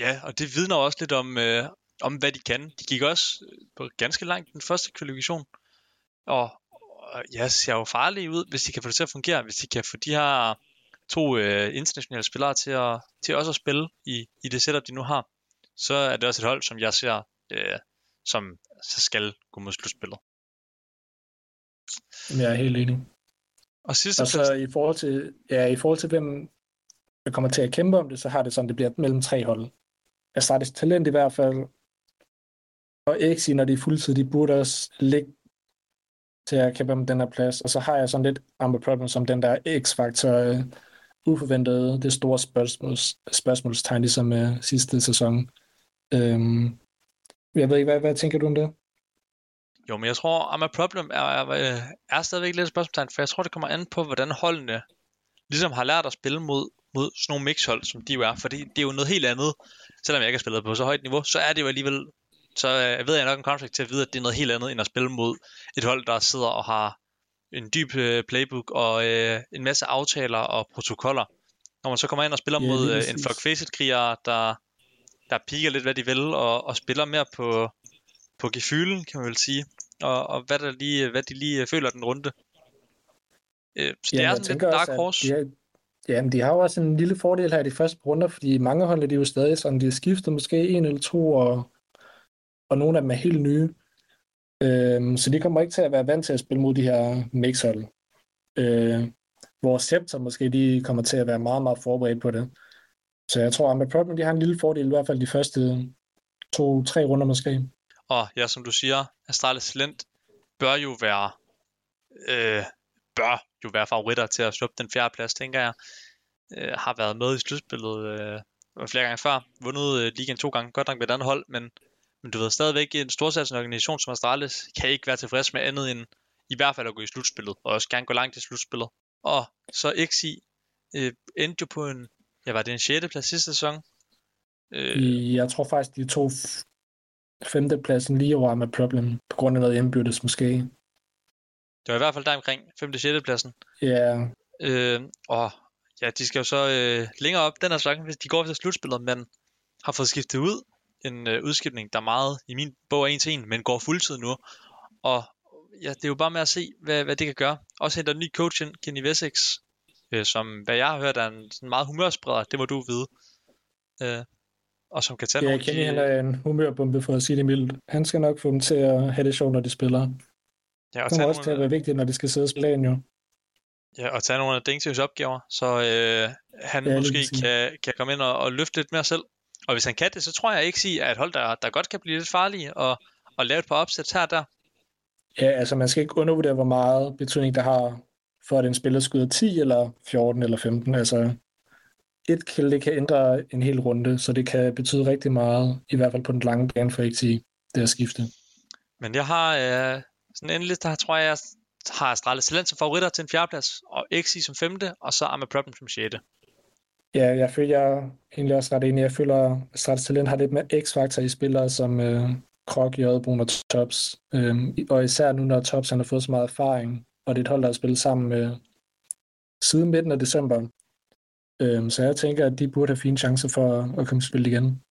Ja, og det vidner også lidt om, øh, om hvad de kan. De gik også på ganske langt den første kvalifikation. Og, og ja, ser jo farlige ud, hvis de kan få det til at fungere. Hvis de kan få de her to øh, internationale spillere til, at, til også at spille i, i det setup, de nu har, så er det også et hold, som jeg ser, øh, som så skal gå mod slutspillet. Jeg er helt enig. Og sidste Og så i forhold til, ja, i forhold til hvem der kommer til at kæmpe om det, så har det sådan, det bliver mellem tre hold. Astralis Talent i hvert fald, og Exi, når de er fuldtid, de burde også ligge til at kæmpe om den her plads. Og så har jeg sådan lidt Amber Problem som den der X-faktor, uh, uforventede, det store spørgsmåls, spørgsmålstegn, ligesom uh, sidste sæson. Um, jeg ved ikke, hvad, hvad tænker du om det? Jo, men jeg tror, at my problem er, er, er stadigvæk lidt et spørgsmålstegn, for jeg tror, det kommer an på, hvordan holdene ligesom har lært at spille mod, mod sådan nogle mixhold, som de jo er, fordi det er jo noget helt andet. Selvom jeg ikke har spillet på så højt niveau, så er det jo alligevel, så øh, ved jeg nok en contract til at vide, at det er noget helt andet, end at spille mod et hold, der sidder og har en dyb øh, playbook og øh, en masse aftaler og protokoller. Når man så kommer ind og spiller Ja, mod øh, en flok facet-krigere, der, der piker lidt, hvad de vil, og, og spiller mere på, på gefylen, kan man vel sige, og, og hvad, der lige, hvad de lige øh, føler den runde. Øh, så det er sådan lidt dark horse. Jamen, de har jo også en lille fordel her i de første runder, fordi mange hold er de jo stadig sådan, de er skiftet måske en eller to, og, og nogle af dem er helt nye. Øhm, så de kommer ikke til at være vant til at spille mod de her mixhold. Øh, hvor Scepter måske de kommer til at være meget, meget forberedt på det. Så jeg tror, at med Problem, de har en lille fordel, i hvert fald de første to-tre runder måske. Og ja, som du siger, Astralis Talent bør jo være øh, bør jo være favoritter til at sluppe den fjerde plads, tænker jeg. Øh, har været med i slutspillet øh, flere gange før. Vundet øh, ligaen to gange, godt nok med et andet hold, men, men du ved stadigvæk, en storsatsende organisation som Astralis kan ikke være tilfreds med andet end i hvert fald at gå i slutspillet, og også gerne gå langt i slutspillet. Og så XI øh, endte jo på en, ja var det en 6. plads sidste sæson? Øh, jeg tror faktisk, de to femtepladsen lige over med Problem, på grund af noget indbyrdes måske. det var i hvert fald der omkring 5. 6. pladsen. Ja, Øh, og ja, de skal jo så øh, længere op den her sæson, hvis de går til slutspillet, men har fået skiftet ud. En øh, udskiftning, der meget i min bog er en til en, men går fuldtid nu. Og ja, det er jo bare med at se, hvad, hvad det kan gøre. Også henter en ny coach ind, Kenny Wessex, øh, som hvad jeg har hørt er en sådan meget humørspreder, det må du vide. Øh, og som kan tage ja nogle Kenny han er en humørbombe for at sige det mildt. Han skal nok få dem til at have det sjovt, når de spiller. ja, og Det tage kommer også til at være vigtigt, når de skal sidde og spille jo. ja, og tage nogle af Dengtius opgaver, så øh, han Ja, måske kan, kan komme ind og, og løfte lidt mere selv. Og hvis han kan det, så tror jeg ikke sige, at et hold, der, der godt kan blive lidt farlige og, og lave et par opsæt her og der. Ja, altså man skal ikke undervurdere, hvor meget betydning der har for, at en spiller skyder 10 eller 14 eller 15. Altså et kill, det kan ændre en hel runde, så det kan betyde rigtig meget, i hvert fald på den lange bane for XG, det at skifte. Men jeg har øh, sådan en liste, her tror jeg, jeg har Astralis Talent som favoritter til en fjerdeplads, og XI som femte, og så Arma Problem som sjette. Ja, jeg føler jeg er egentlig også ret enig. Jeg føler, at Stratus Talent har lidt mere x-faktor i spillere som øh, Krok, Jødebrun og Tops. Øhm, og især nu, når Tops han har fået så meget erfaring, og det er et hold, der har spillet sammen med siden midten af december. Øhm, så jeg tænker, at de burde have fine chancer for at komme til spil igen.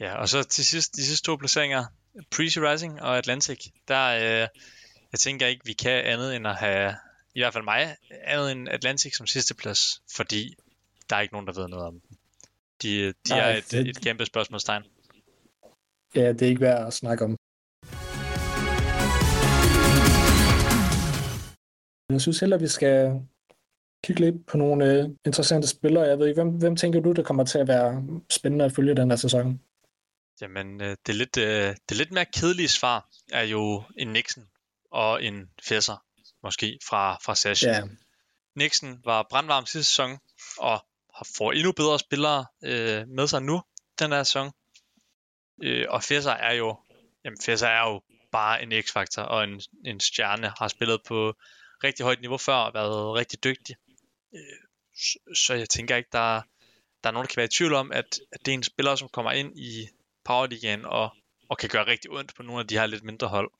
Ja, og så til sidst, de sidste to placeringer, Prezi Rising og Atlantic, der øh, jeg tænker ikke, vi kan andet end at have, i hvert fald mig, andet end Atlantic som sidste plads, fordi der er ikke nogen, der ved noget om dem. De, de Nej, er et, det- et kæmpe spørgsmålstegn. Ja, det er ikke værd at snakke om. Jeg synes heller, vi skal kigge lidt på nogle øh, interessante spillere. Jeg ved ikke, hvem, hvem tænker du, der kommer til at være spændende at følge den her sæson? Jamen, øh, det, lidt, øh, det lidt mere kedelige svar er jo en Nixon og en Fesser, måske, fra, fra Sash. Ja, Nixon var brandvarm sidste sæson, og får endnu bedre spillere øh, med sig nu, den her sæson. Øh, og Fesser er jo, jamen Fesser er jo bare en x-faktor og en, en stjerne, har spillet på rigtig højt niveau før og været rigtig dygtig. Øh, så, så jeg tænker ikke, der, der er nogen, der kan være i tvivl om, at, at det er en spiller, som kommer ind i Powerligaen og, og kan gøre rigtig ondt på nogle af de her lidt mindre hold.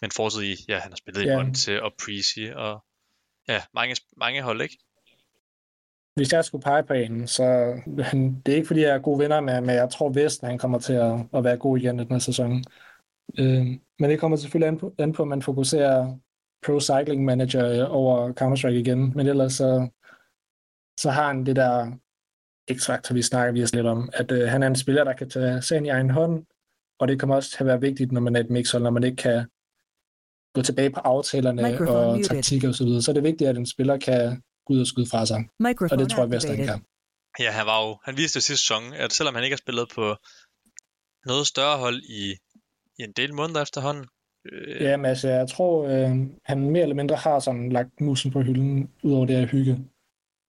Men fortsat i, ja, han har spillet i Ja. Monte og Prezi og ja, mange, mange hold, ikke? Hvis jeg skulle pege på en, så det er ikke fordi, jeg er gode venner med, men jeg tror vist, at han kommer til at, at være god igen i den her sæson. Øh, men det kommer selvfølgelig an på, an på, at man fokuserer Pro Cycling Manager øh, over Counter-Strike igen, men ellers så, så har han det der X-faktor, vi snakker vi lidt om, at øh, han er en spiller, der kan tage sagen i egen hånd, og det kommer også til at være vigtigt, når man er et mixhold, når man ikke kan gå tilbage på aftalerne Microphone og muted. taktikker osv., så, videre. så er det vigtigt, at en spiller kan gå ud og skyde fra sig, og Microphone det tror jeg han activated. Ja, kan. han var jo, han viste jo sidste sæson, at selvom han ikke har spillet på noget større hold i, i en del måneder efterhånden, øh, Ja, men altså, jeg tror, øh, han mere eller mindre har sådan lagt musen på hylden, udover det her hygge.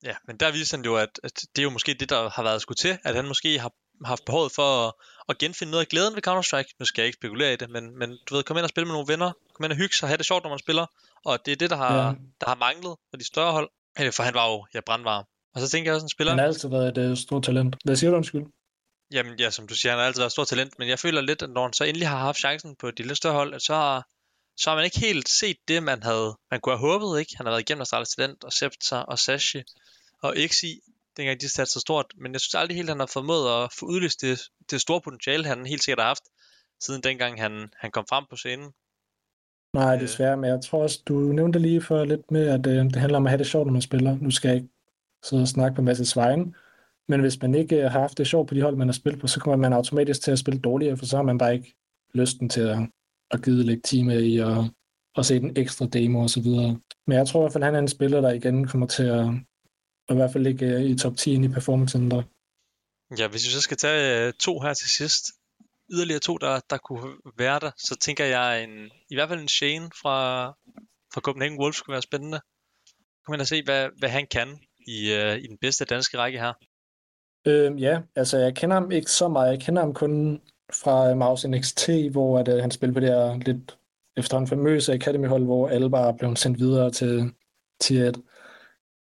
ja, men der viste han jo, at, at det er jo måske det, der har været skudt til, at han måske har haft behovet for at, at genfinde noget af glæden ved Counter-Strike. Nu skal jeg ikke spekulere i det, men, men du ved, kom ind og spille med nogle venner, kom ind og hygge sig, have det sjovt, når man spiller, og det er det, der har, ja. der har manglet for de større hold, Øh, for han var jo ja, brandvarm. Og så tænker jeg også, en spiller, Han har altid været et uh, stort talent. Hvad siger du, undskyld? Jamen ja, som du siger, han har altid været et stort talent, men jeg føler lidt, at når han så endelig har haft chancen på de lidt større hold, at så, har- så har man ikke helt set det, man havde, man kunne have håbet, ikke? Han har været igennem Astralis Talent, og Scepter, og Sashi, og XI, dengang de satte så stort, men jeg synes aldrig helt, han har formået at få udløst det, det store potentiale, han helt sikkert har haft, siden dengang han, han kom frem på scenen. Nej, Øh. desværre, men jeg tror også, du nævnte lige for lidt med, at øh, det handler om at have det sjovt, når man spiller. Nu skal jeg ikke sidde og snakke på masse svejen, men hvis man ikke øh, har haft det sjovt på de hold, man har spillet på, så kommer man automatisk til at spille dårligere, for så har man bare ikke lysten til at, at give lidt time i og, og se den ekstra demo og så videre. Men jeg tror i hvert fald, at han er en spiller, der igen kommer til at, at i hvert fald ligge øh, i top 10 i Performance Center. Ja, hvis vi så skal tage to her til sidst, yderligere to, der, der kunne være der, så tænker jeg en, i hvert fald en Shane fra, fra Copenhagen Wolves kunne være spændende. Kom ind og se, hvad, hvad han kan i, øh, i den bedste danske række her. Øh, ja, altså jeg kender ham ikke så meget. Jeg kender ham kun fra øh, Mouse NXT, hvor at, øh, han spillede på det her lidt efterhånden famøse Academy-hold, hvor alle bare blev sendt videre til Tiet.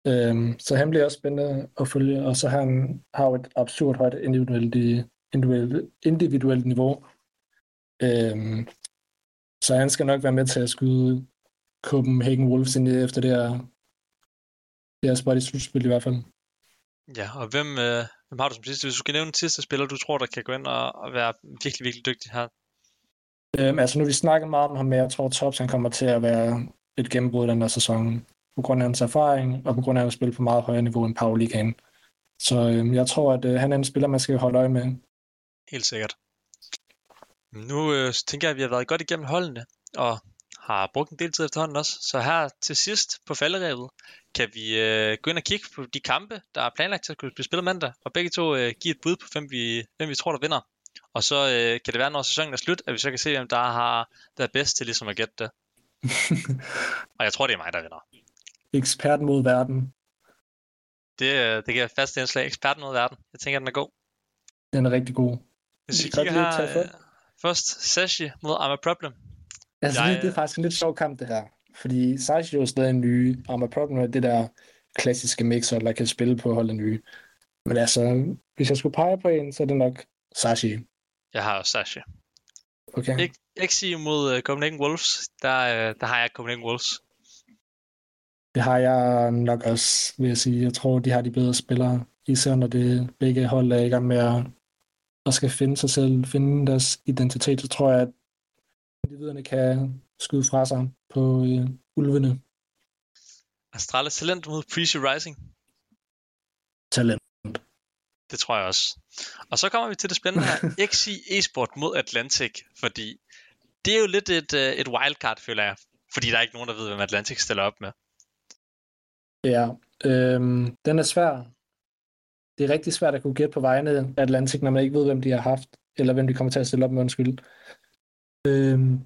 Øhm, så han bliver også spændende at følge, og så han har jo et absurd højt individuelt, i- individuelt, individuelt niveau. Øhm, så han skal nok være med til at skyde Copenhagen Wolves ind efter det her, det her spot i slutspil i hvert fald. Ja, og hvem, øh, hvem har du som sidste? Hvis du skal nævne en sidste spiller, du tror, der kan gå ind og, og være virkelig, virkelig dygtig her. Øhm, altså nu vi snakket meget om ham, men jeg tror Tops han kommer til at være et gennembrud den her sæson. På grund af hans erfaring, og på grund af at han spiller på meget højere niveau end Paul Ligaen. Så øhm, jeg tror, at øh, han er en spiller, man skal holde øje med. Helt sikkert. Nu øh, tænker jeg, at vi har været godt igennem holdene, og har brugt en del tid efterhånden også. Så her til sidst på falderevet, kan vi øh, gå ind og kigge på de kampe, der er planlagt til at kunne blive spillet mandag, og begge to øh, give et bud på, hvem vi, hvem vi tror, der vinder. Og så øh, kan det være, når sæsonen er slut, at vi så kan se, hvem der har været bedst til ligesom at gætte det. Og jeg tror, det er mig, der vinder. Ekspert mod verden. Det, øh, det jeg fast indslag. Eksperten mod verden. Jeg tænker, den er god. Den er rigtig god. Hvis vi kigger her, tage øh, først Sashi mod I'm a Problem. Altså, Jeg- det er faktisk en lidt sjov kamp, det her. Fordi Sashi er jo stadig en ny. Arma Problem er det der klassiske mixer, der kan spille på holdet nye. Men altså, hvis jeg skulle pege på en, så er det nok Sashi. Jeg har også Sashi. Okay? Ikke, Exi mod uh, Copenhagen Wolves, der, uh, der har jeg Copenhagen Wolves. Det har jeg nok også, vil jeg sige. Jeg tror, de har de bedre spillere. Især når det begge hold er i gang med at, at skal finde sig selv, finde deres identitet, så tror jeg, at individerne kan skyde fra sig på øh, ulvene. Astralis talent mod Preacher Rising. Talent. Det tror jeg også. Og så kommer vi til det spændende her. XI Esport mod Atlantic, fordi det er jo lidt et, uh, et wildcard, føler jeg. Fordi der er ikke nogen, der ved, hvem Atlantic stiller op med. Ja, øhm, den er svær. Det er rigtig svært at kunne gætte på vegne af Atlantic, når man ikke ved, hvem de har haft, eller hvem de kommer til at stille op med, undskyld. Øhm,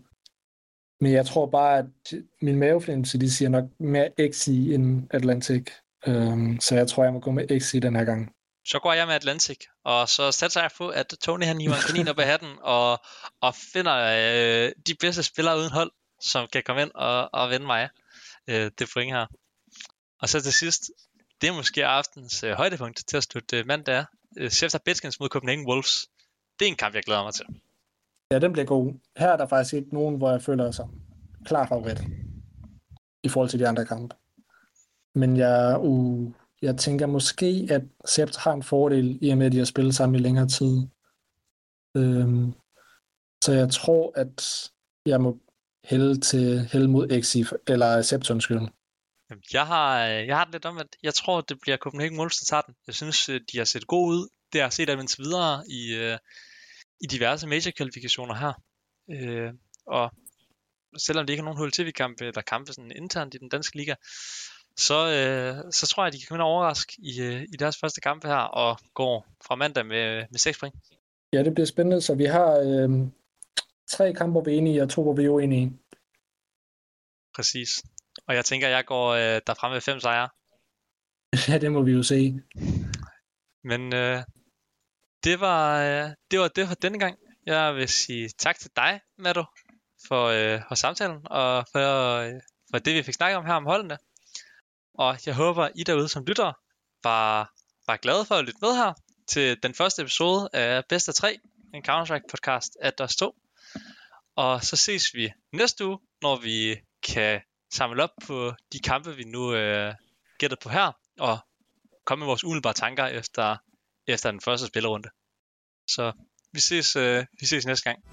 men jeg tror bare, at min mavefornemmelse, de siger nok mere XI end Atlantic. Øhm, så jeg tror, jeg må gå med XI den her gang. Så går jeg med Atlantic, og så satser jeg på, at Tony han hiver en kanin op af hatten, og, og finder øh, de bedste spillere uden hold, som kan komme ind og, og vinde mig øh, det point her. Og så til sidst, det er måske aftens øh, højdepunkt til at slutte øh, mandag. Øh, Shefter Bedskins mod Copenhagen Wolves. Det er en kamp, jeg glæder mig til. Ja, den bliver god. Her er der faktisk ikke nogen, hvor jeg føler sig klar favorit i forhold til de andre kampe. Men jeg, uh, jeg tænker måske, at Sept har en fordel i og med, at de har spillet sammen i længere tid. Øhm, så jeg tror, at jeg må hælde til hælde mod XI, eller Sept, undskyld. Jeg har, øh, jeg har det lidt om, at jeg tror, det bliver Copenhagen Wolves, der tager den. Jeg synes, øh, de har set gode ud. Det har set dem indtil videre i, øh, i diverse major-kvalifikationer her. Øh, og selvom det ikke er nogen HLTV-kampe eller kampe sådan internt i den danske liga, så, øh, så tror jeg, at de kan komme ind og overraske i, øh, i deres første kamp her, og går fra mandag med, med 6 point. Ja, det bliver spændende. Så vi har øh, tre kampe, hvor vi er enige, og to, hvor vi er uenige. Præcis. Og jeg tænker, jeg går øh, derfra med fem sejre. ja, det må vi jo se. Men øh, det, var, øh, det var det for denne gang. Jeg vil sige tak til dig, Matto, for, øh, for samtalen, og for, øh, for det, vi fik snakket om her om holdene. Og jeg håber, I derude som lytter var, var glade for at lytte med her til den første episode af Bedst af 3, en Counter-Strike podcast at der stå. Og så ses vi næste uge, når vi kan samle op på de kampe, vi nu øh, gætter på her, og komme med vores umiddelbare tanker efter, efter den første spillerunde. Så vi ses, øh, vi ses næste gang.